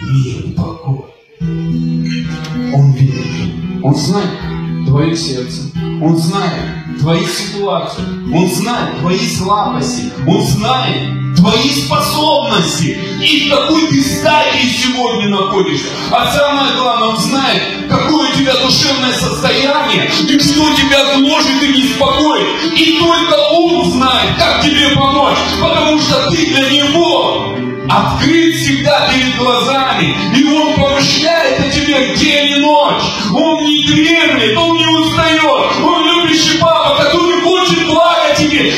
мир и покой? Он верит. Он знает твое сердце. Он знает твои ситуации. Он знает твои слабости. Он знает твои способности и в какой ты стадии сегодня находишься. А самое главное, Он знает, какое у тебя душевное состояние и что тебя гложет и беспокоит. И только Он знает, как тебе помочь, потому что ты для Него открыт всегда перед глазами, и Он помышляет о тебе день и ночь. Он не дремлет, Он не устает, Он любящий папа, который хочет блага тебе.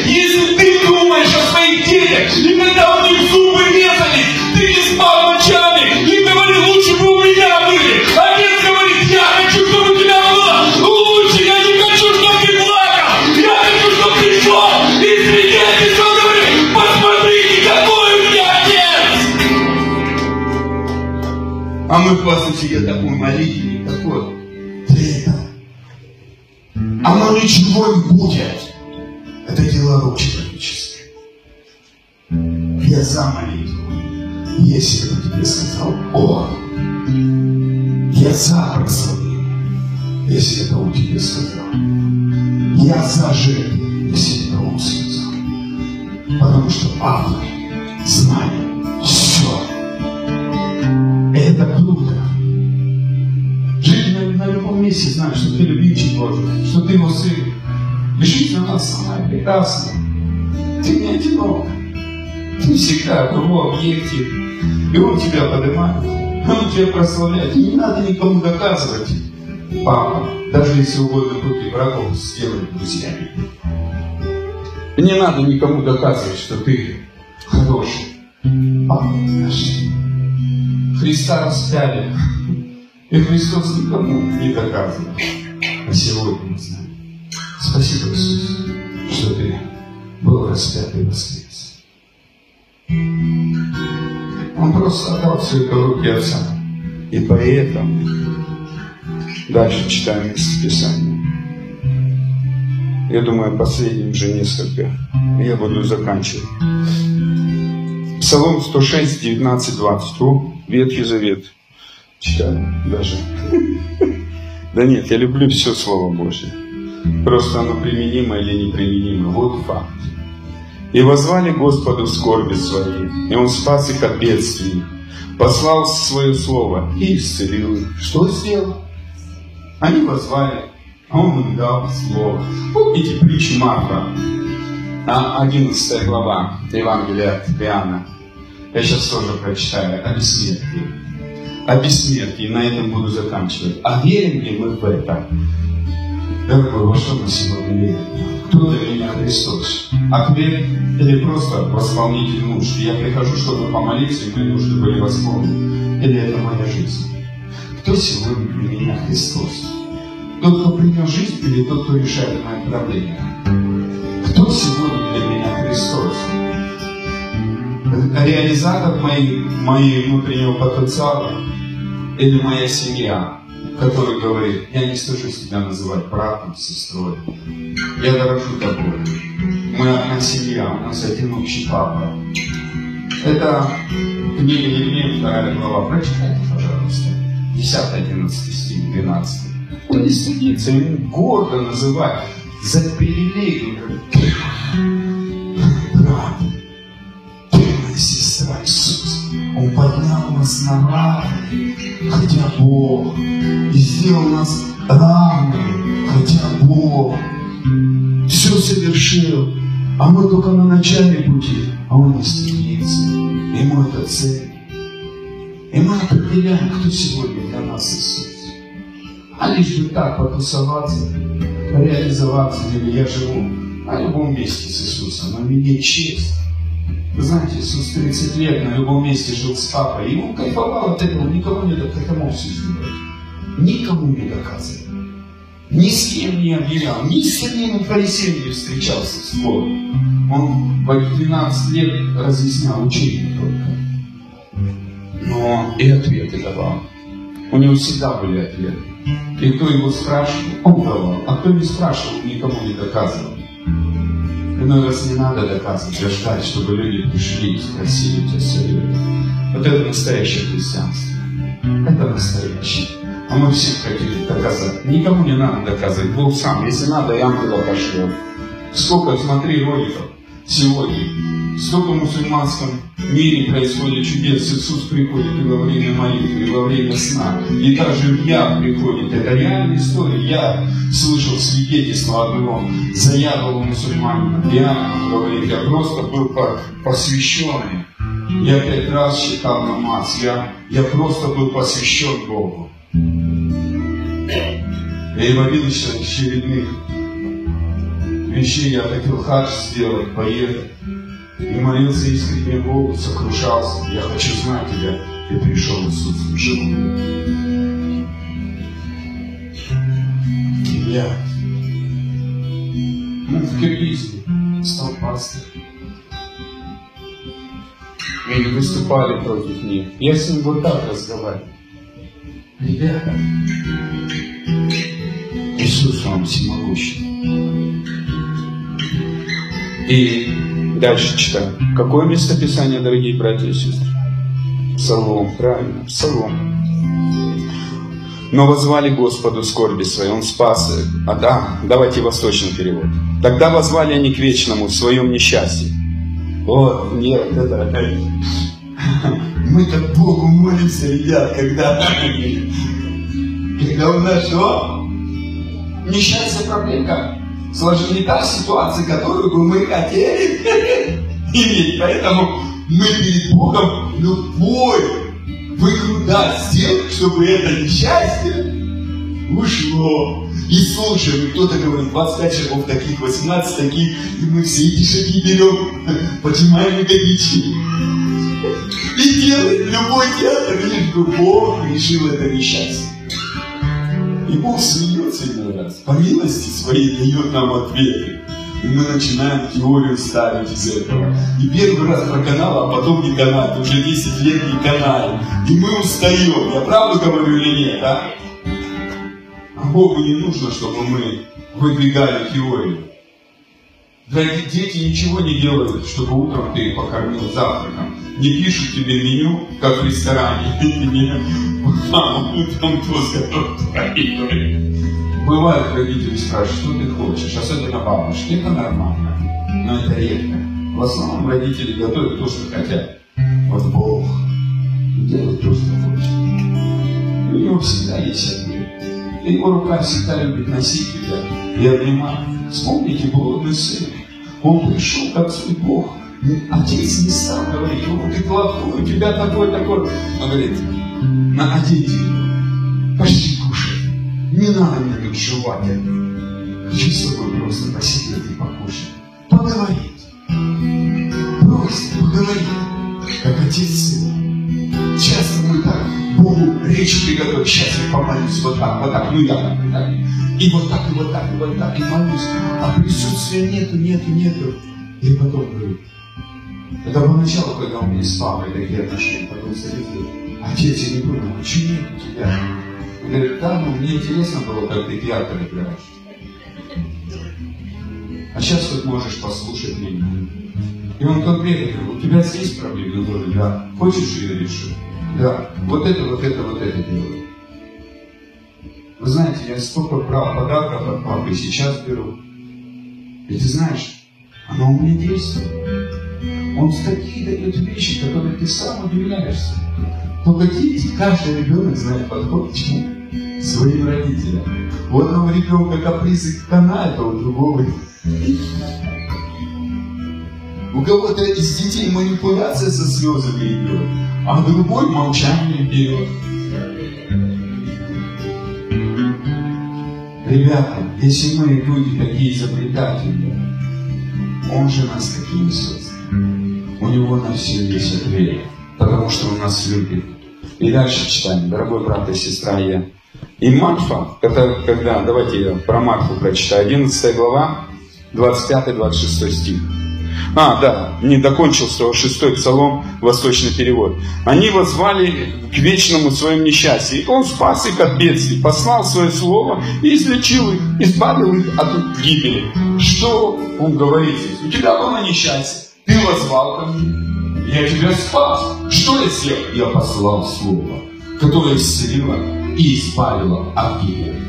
А мы после себе такой молитвенник, такой, ты это, оно ничего не будет. Это дело рук человеческих. Я за молитву. Если бы тебе сказал Он, я за прославление, если это он тебе сказал. Я за жертву, если это он сказал. Потому что Папа знает на любом месте, знаешь, что ты любимчик Божий, что ты его сын. Жизнь у нас самая прекрасная. Ты не одинок. Ты всегда в его объекте. И он тебя поднимает. Он тебя прославляет. И не надо никому доказывать. Папа, даже если угодно будут врагов, сделать друзьями. И не надо никому доказывать, что ты хороший. Папа наш. Христа распяли. И Христос никому не доказывает. А сегодня мы знаем. Спасибо, Иисус, что ты был распят и воскрес. Он просто отдал все это в руки Отца. И поэтому дальше читаем место Писания. Я думаю, последним уже несколько. Я буду заканчивать. Псалом 106, 19, 20. О, Ветхий Завет. Читаю даже. Да нет, я люблю все Слово Божье. Просто оно применимо или неприменимо. Вот факт. И возвали Господу скорби своей, и Он спас их от бедствий, послал свое слово и исцелил их. Что сделал? Они возвали, а Он им дал слово. Помните притчу Марка, 11 глава Евангелия от Иоанна. Я сейчас тоже прочитаю о бессмертии. О бессмертии, на этом буду заканчивать. А верим ли мы в это? Дорогой, во что мы сегодня верим? Кто для меня Христос? Ответ или просто восполнитель нужд? Я прихожу, чтобы помолиться, и мои нужды были восполнены. Или это моя жизнь? Кто сегодня для меня Христос? Тот, кто принес жизнь, или тот, кто решает мои проблемы? Кто сегодня для меня Христос? Реализатор моей, моей внутреннего потенциала или моя семья? который говорит, я не слышу себя называть братом, сестрой. Я дорожу тобой. Мы одна семья, у нас один общий папа. Это книга Евреев, вторая глава. Прочитайте, пожалуйста. 10, 11 стих, 12. Он не стыдится, ему гордо называть за привилегию. Он поднял нас на равные, хотя Бог и сделал нас равными, хотя Бог все совершил, а мы только на начале пути, а Он не стремится. Ему это цель. И мы определяем, кто сегодня для нас Иисус. А лишь бы так потусоваться, реализоваться, или я живу на любом месте с Иисусом, но мне честь. Вы знаете, Иисус 30 лет на любом месте жил с папой, и он кайфовал от этого, никому не доказывал все сделать никому не доказывал. Ни с кем не объявлял, ни с одним фарисеем не встречался с Богом. Он в 12 лет разъяснял учение только. Но и ответы давал. У него всегда были ответы. И кто его спрашивал, он давал. А кто не спрашивал, никому не доказывал. Иной раз не надо доказывать, ждать, чтобы люди пришли и спросили тебя совета. Вот это настоящее христианство. Это настоящее. А мы всем хотели доказать. Никому не надо доказывать. Бог сам. Если надо, и ангела пошлет. Сколько, смотри, роликов сегодня. Столько в мусульманском мире происходит чудес. Иисус приходит и во время молитвы, и во время сна. И даже я приходит. Это реальная история. Я слышал свидетельство одного заядлого мусульманина. Я, говорит, я просто был посвященный. Я пять раз читал намаз. Я, я просто был посвящен Богу. Я его видел очередных вещей. Я хотел хадж сделать, поехать. И молился искренне Богу, сокрушался. Я хочу знать тебя. И пришел Иисус живым. Я ну, в Киргизии стал пастором. И выступали против них. Я с ним вот так разговаривал. Ребята, Иисус вам всемогущий. И дальше читаем. Какое местописание, дорогие братья и сестры? Псалом, правильно, Псалом. Но возвали Господу скорби своей, Он спас их. А да, давайте восточный перевод. Тогда возвали они к вечному в своем несчастье. О, нет, это, мы так Богу молимся, ребят, когда, когда у нас что? Несчастье проблемка. Сложилась та ситуация, которую бы мы хотели иметь. Поэтому мы перед Богом любой выкрутать сделать, чтобы это несчастье ушло. И слушаем, кто-то говорит, 25 шагов таких, 18 таких, и мы все эти шаги берем, поднимаем ягодички. И делаем любой театр, лишь бы Бог решил это несчастье. И Бог раз, по милости своей дает нам ответы. И мы начинаем теорию ставить из этого. И первый раз проканал, а потом не канает. Уже 10 лет не канаем. И мы устаем. Я правду говорю или нет, а? А Богу не нужно, чтобы мы выдвигали теорию. Дорогие дети ничего не делают, чтобы утром ты их покормил завтраком. Не пишут тебе меню, как в ресторане. Мама, утром тост Бывает, родители спрашивают, что ты хочешь, особенно бабушки. Это нормально, но это редко. В основном родители готовят то, что хотят. Вот Бог делает то, что хочет. У него всегда есть ответ. И его рука всегда любит носить тебя и обнимать. Вспомните голодный сын. Он пришел, как свой Бог. Отец не стал говорить, о, ты плохой, у тебя такой, такой. Он говорит, на один день, кушай. Не надо мне тут жевать. Хочу с тобой просто посидеть и покушать. Поговорить. Просто поговорить, как отец сын. Часто мы так Богу речь приготовим. Сейчас я помолюсь вот так, вот так, ну я так, так. И вот так, и вот так, и вот так, и молюсь. А присутствия нету, нету, нету. И потом говорю, это поначалу, когда у меня с папой такие отношения, потом говорит, отец, я не понял, почему нет у тебя? Говорит, да, ну мне интересно было, как ты театр играешь. А сейчас тут можешь послушать меня. И он конкретно говорит, у тебя здесь проблемы? Я говорю, да. Хочешь ее решить? Да. Вот это, вот это, вот это делаю. Вы знаете, я столько брал подарков от папы, сейчас беру. И ты знаешь, оно у меня действует. Он такие дает вещи, которые ты сам удивляешься. Погодите, каждый ребенок знает подход к чему? Своим родителям. У одного ребенка капризы канает, а у другого у кого-то из детей манипуляция со слезами идет, а другой молчание берет. Ребята, если мы люди такие изобретательные, он же нас такими создал. У него на все есть ответ, потому что он нас любит. И дальше читаем, дорогой брат и сестра я. И Марфа, это когда, давайте я про Марфу прочитаю, 11 глава, 25-26 стих. А, да, не докончил 106 псалом, восточный перевод. Они возвали к вечному своему несчастью. И он спас их от бедствий, послал свое слово и излечил их, избавил их от гибели. Что он говорит здесь? У тебя было несчастье, ты возвал ко мне, я тебя спас. Что я сделал? Я послал слово, которое исцелило и избавило от гибели.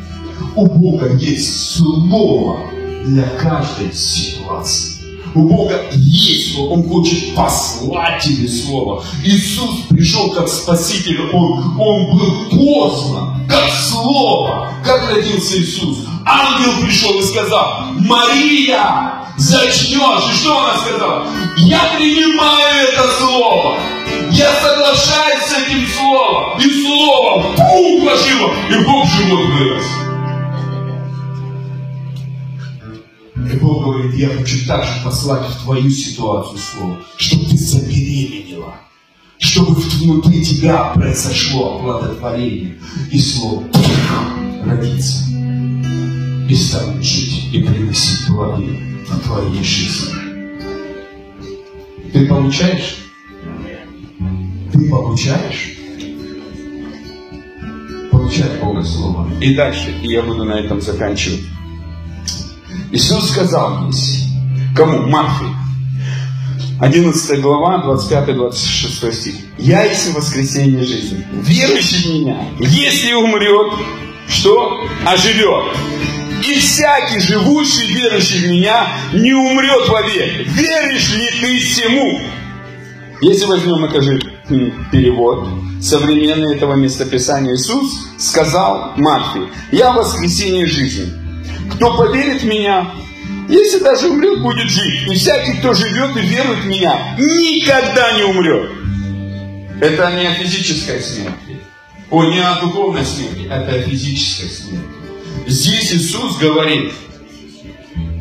У Бога есть слово для каждой ситуации. У Бога есть Слово, Он хочет послать тебе Слово. Иисус пришел как Спаситель, Он, он был послан как Слово. Как родился Иисус? Ангел пришел и сказал, Мария, зачнешь. И что она сказала? Я принимаю это Слово. Я соглашаюсь с этим Словом. И Слово пум вложило, и Бог живот вырос. И Бог говорит, я хочу также послать в твою ситуацию слово, чтобы ты забеременела, чтобы внутри тебя произошло оплодотворение, и слово родится, и станет жить, и приносить плоды в твоей жизни. Ты получаешь? Ты получаешь? Получай Бога Слово. И дальше, и я буду на этом заканчивать. Иисус сказал здесь, кому? Марфе. 11 глава, 25-26 стих. «Я есть воскресенье жизни. Верующий в меня, если умрет, что? Оживет. И всякий живущий, верующий в меня, не умрет вовек. Веришь ли ты всему? Если возьмем, окажи перевод, современный этого местописания, Иисус сказал Марфе, я воскресенье жизни. Кто поверит в меня, если даже умрет, будет жить. И всякий, кто живет и верует в меня, никогда не умрет. Это не о физической смерти. О, не о духовной смерти, это о физической смерти. Здесь Иисус говорит,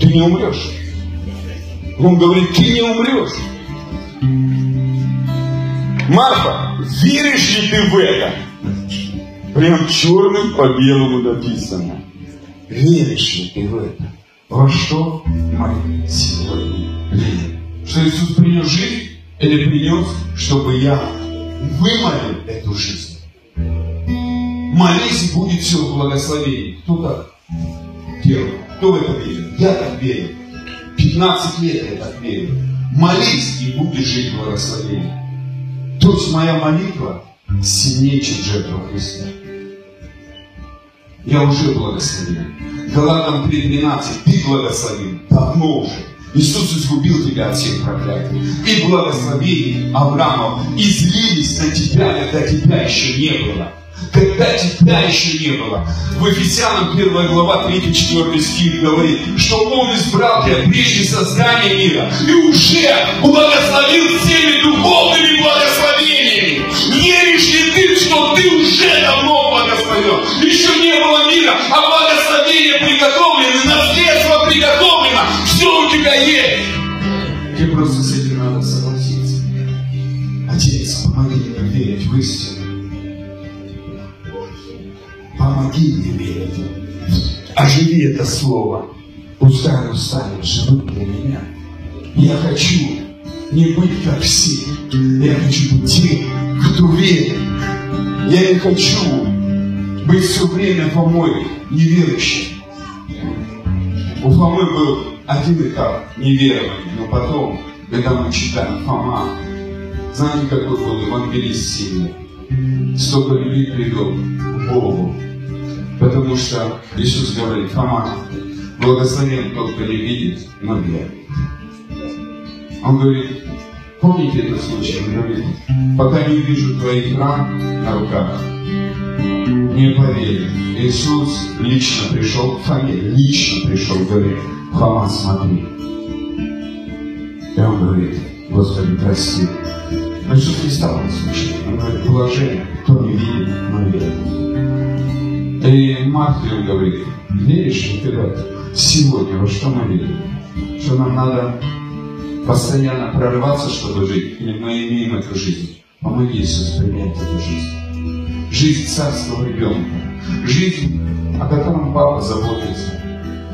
ты не умрешь. Он говорит, ты не умрешь. Марфа, веришь ли ты в это? Прям черным по белому написано. Веришь ли ты в это? Во что мы сегодня верим? Что Иисус принес жизнь или принес, чтобы я вымолил эту жизнь? Молись, и будет все в благословении. Кто так делает? Кто в это верит? Я так верю. 15 лет я так верю. Молись, и будет жить в благословении. То есть моя молитва сильнее, чем жертва Христа я уже благословен. Галатам 3.12, ты благословен давно уже. Иисус изгубил тебя от всех проклятий. И благословений Авраамов излились на тебя, когда тебя еще не было. Когда тебя еще не было. В Ефесянам 1 глава 3-4 стих говорит, что Он избрал тебя прежде создания мира и уже благословил всеми духовными благословениями. Ты, что ты уже давно благословен? Еще не было мира, а благословение приготовлено, наследство приготовлено, все у тебя есть. Тебе просто с этим надо согласиться. Отец, помоги мне верить в истину. Помоги мне верить. Оживи это слово. Пускай оно станет живым для меня. Я хочу не быть как все. Я хочу быть тем, кто верит. Я не хочу быть все время Фомой неверующим. У Фомы был один этап неверования, но потом, когда мы читаем Фома, знаете, какой был евангелист сильный? Столько любви привел к Богу. Потому что Иисус говорит, Фома, благословен тот, кто не видит, но верит. Он говорит, помните этот случай, он говорит, пока не увижу твоих ран на руках, не поверю. Иисус лично пришел к Фоме, лично пришел, говорит, Фома, смотри. И он говорит, Господи, прости. Но Иисус не стал это слушать. Он говорит, блажен, кто не видит, но верит. И Матфею говорит, веришь ли ты в это? Сегодня, во что мы верим? Что нам надо постоянно прорываться, чтобы жить, или мы имеем эту жизнь? Помоги Иисус принять эту жизнь. Жизнь царского ребенка. Жизнь, о котором папа заботится,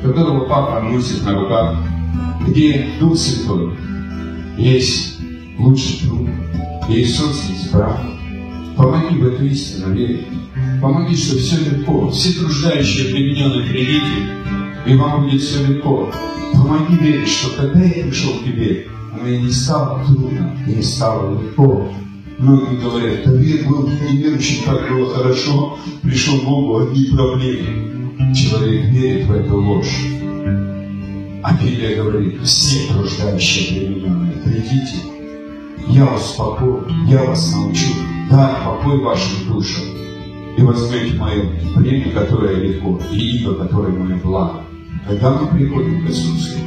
которого папа носит на руках, где Дух Святой есть лучший друг. Иисус есть брат. Помоги в эту истину верить. Помоги, что все легко. Все труждающие обремененные придите, и вам будет все легко. Помоги верить, что когда я пришел к тебе, мне не стало трудно, не стало легко. Многие говорят, да век был неверующий, как было хорошо, пришел Богу, одни проблемы. Человек верит в эту ложь. А Библия говорит, все труждающие обремененные, придите, я вас успокою, я вас научу, дай покой вашим душам. И возьмете мое время, которое легко, и иго, которое мое благо. Когда мы приходим к Иисусу,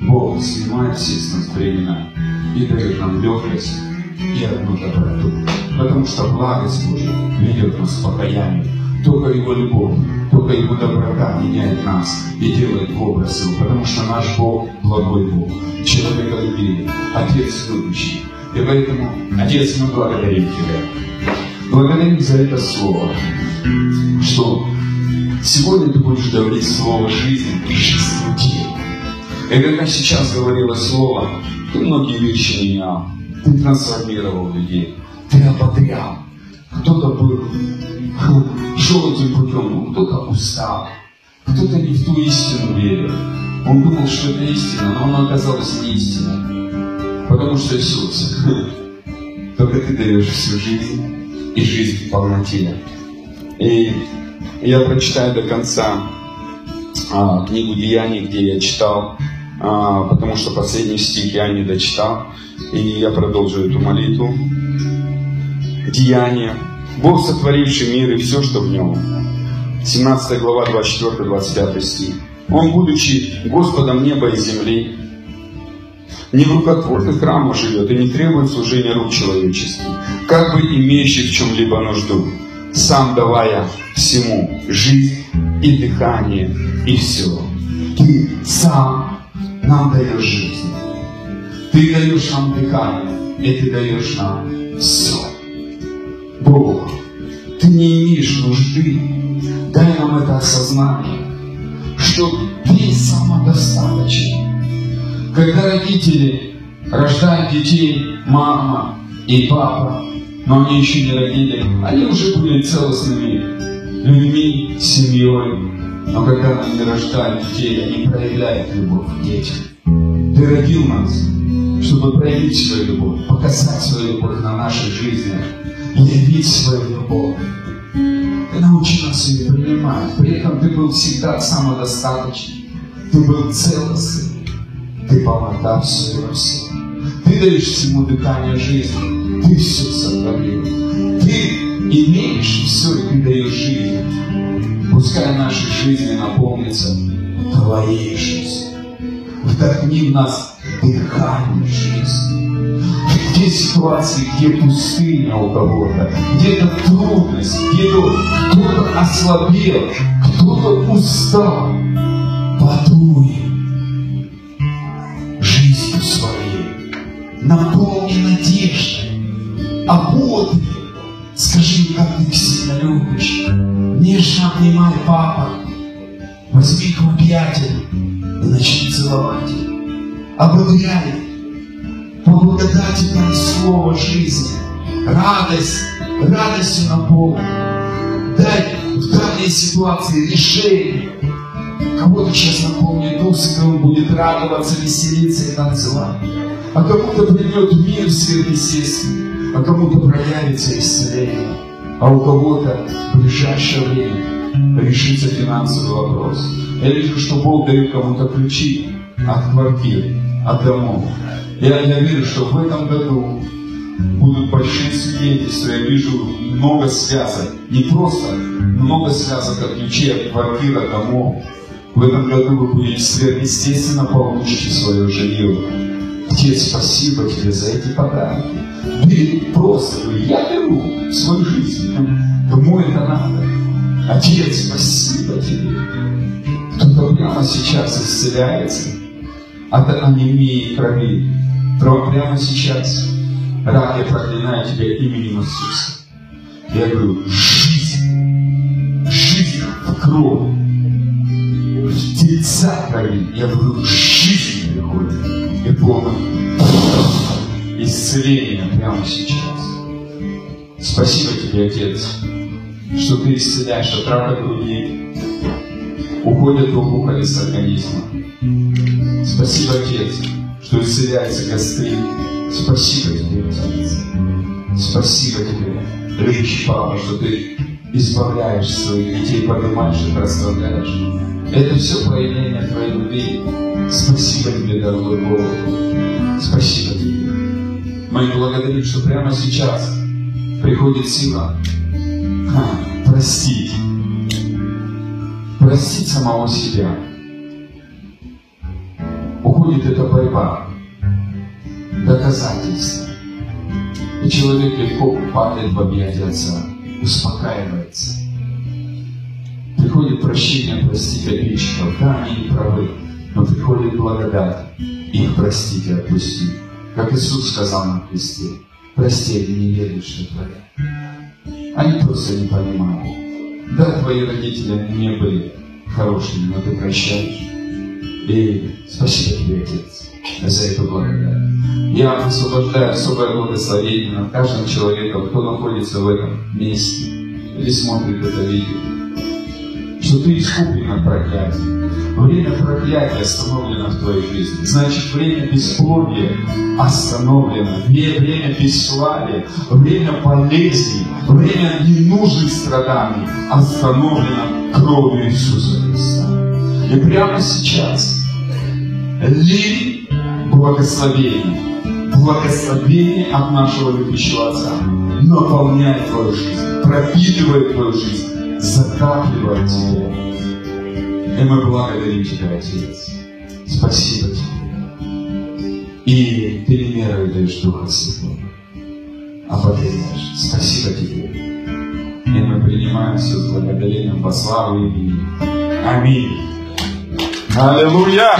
Бог снимает все с нас времена и дает нам легкость и одну доброту. Потому что благость Божья ведет нас к покаянию. Только Его любовь, только Его доброта меняет нас и делает в образ Его. Потому что наш Бог благой Бог, человеколюбивый, Отец любящий. И поэтому, Отец, мы благодарим Тебя. Благодарим за это Слово, что сегодня Ты будешь говорить Слово жизни и жизни людей. И когда сейчас говорила Слово, Ты многие вещи менял, Ты трансформировал людей, Ты ободрял. Кто-то был, шел этим путем, кто-то устал, кто-то не в ту истину верил. Он думал, что это истина, но она оказалась не истиной. Потому что Иисус, только Ты даешь всю жизнь и жизнь в полноте. И я прочитаю до конца а, книгу Деяний, где я читал, а, потому что последний стих я не дочитал, и я продолжу эту молитву. Деяния. Бог, сотворивший мир и все, что в нем. 17 глава, 24-25 стих. Он, будучи Господом неба и земли, не в рукотворных храмах живет и не требует служения рук человеческих, как бы имеющий в чем-либо нужду, сам давая всему жизнь и дыхание и все. Ты сам нам даешь жизнь. Ты даешь нам дыхание, и ты даешь нам все. Бог, ты не имеешь нужды. Дай нам это осознание, что ты самодостаточен. Когда родители рождают детей, мама и папа, но они еще не родили, они уже были целостными людьми, семьей. Но когда они рождают детей, они проявляют любовь к детям. Ты родил нас, чтобы проявить свою любовь, показать свою любовь на нашей жизни, явить свою любовь. Ты научи нас ее принимать. При этом ты был всегда самодостаточный. Ты был целостный. Ты полнота всего всего. Ты даешь всему дыхание жизни. Ты все сотворил. Имеешь все, и ты даешь жизнь. Пускай наши жизни наполнятся Твоей жизнью. Вдохни в нас дыхание жизни. Где ситуации, где пустыня у кого-то, где-то трудность, где-то кто-то ослабел, кто-то устал. Подуй жизнью своей, наполни надеждой, ободрь. Скажи, как ты сильно любишь. Нежно обнимай папа. Возьми их в объятия и начни целовать. Ободряй по благодати дай слово жизни, радость, радостью наполни. Дай в данной ситуации решение. Кого-то сейчас наполнит Дух Святой, будет радоваться, веселиться и танцевать. А кому-то придет мир сверхъестественный, а кому-то проявится исцеление. А у кого-то в ближайшее время решится финансовый вопрос. Я вижу, что Бог дает кому-то ключи от квартир, от домов. Я, я верю, что в этом году будут большие свидетельства. Я вижу много связок. Не просто много связок от ключей, от квартир, от домов. В этом году вы будете сверхъестественно получите свое жилье. Отец, спасибо тебе за эти подарки. Бери просто, я беру свою жизнь. Кому это надо? Отец, спасибо тебе. Кто-то прямо сейчас исцеляется от анемии крови. Прямо сейчас. Рак, я проклинаю тебя именем Иисуса. Я говорю, жизнь, жизнь в кровь, в тельца крови. Я говорю, жизнь приходит. Полно исцеление прямо сейчас. Спасибо тебе, Отец, что ты исцеляешь от рака груди, уходят опухоли с организма. Спасибо, Отец, что исцеляется гастрит. Спасибо тебе, Отец. Спасибо тебе, любящий Папа, что ты избавляешь своих детей, поднимаешь их, расслабляешь. Это все проявление Твоей любви. Спасибо тебе, дорогой Бог. Спасибо тебе. Мы благодарим, что прямо сейчас приходит сила а, простить. Простить самого себя. Уходит эта борьба. Доказательство. И человек легко падает в объятия Отца, успокаивается. Приходит прощение простить обидчиков. Да, они не правы, но приходит благодать. Их простить и отпустить. Как Иисус сказал на кресте, прости, они не верят, что творят. Они просто не понимают. Да, твои родители не были хорошими, но ты прощаешь. И спасибо тебе, Отец, за эту благодать. Я освобождаю особое благословение над каждым человеком, кто находится в этом месте или смотрит это видео. Что ты искуплен от проклятия. Время проклятия остановлено в твоей жизни. Значит, время бесплодия остановлено. Время бесславия, время болезней, время ненужных страданий остановлено кровью Иисуса Христа. И прямо сейчас ливень благословения благословение от нашего любящего Отца наполняет твою жизнь, пропитывает твою жизнь, затапливает тебя. И мы благодарим Тебя, Отец. Спасибо Тебе. И Ты не мерой даешь Духа Святого, а потеряешь. Спасибо Тебе. И мы принимаем все с благодарением по славу имени. Аминь. Аллилуйя!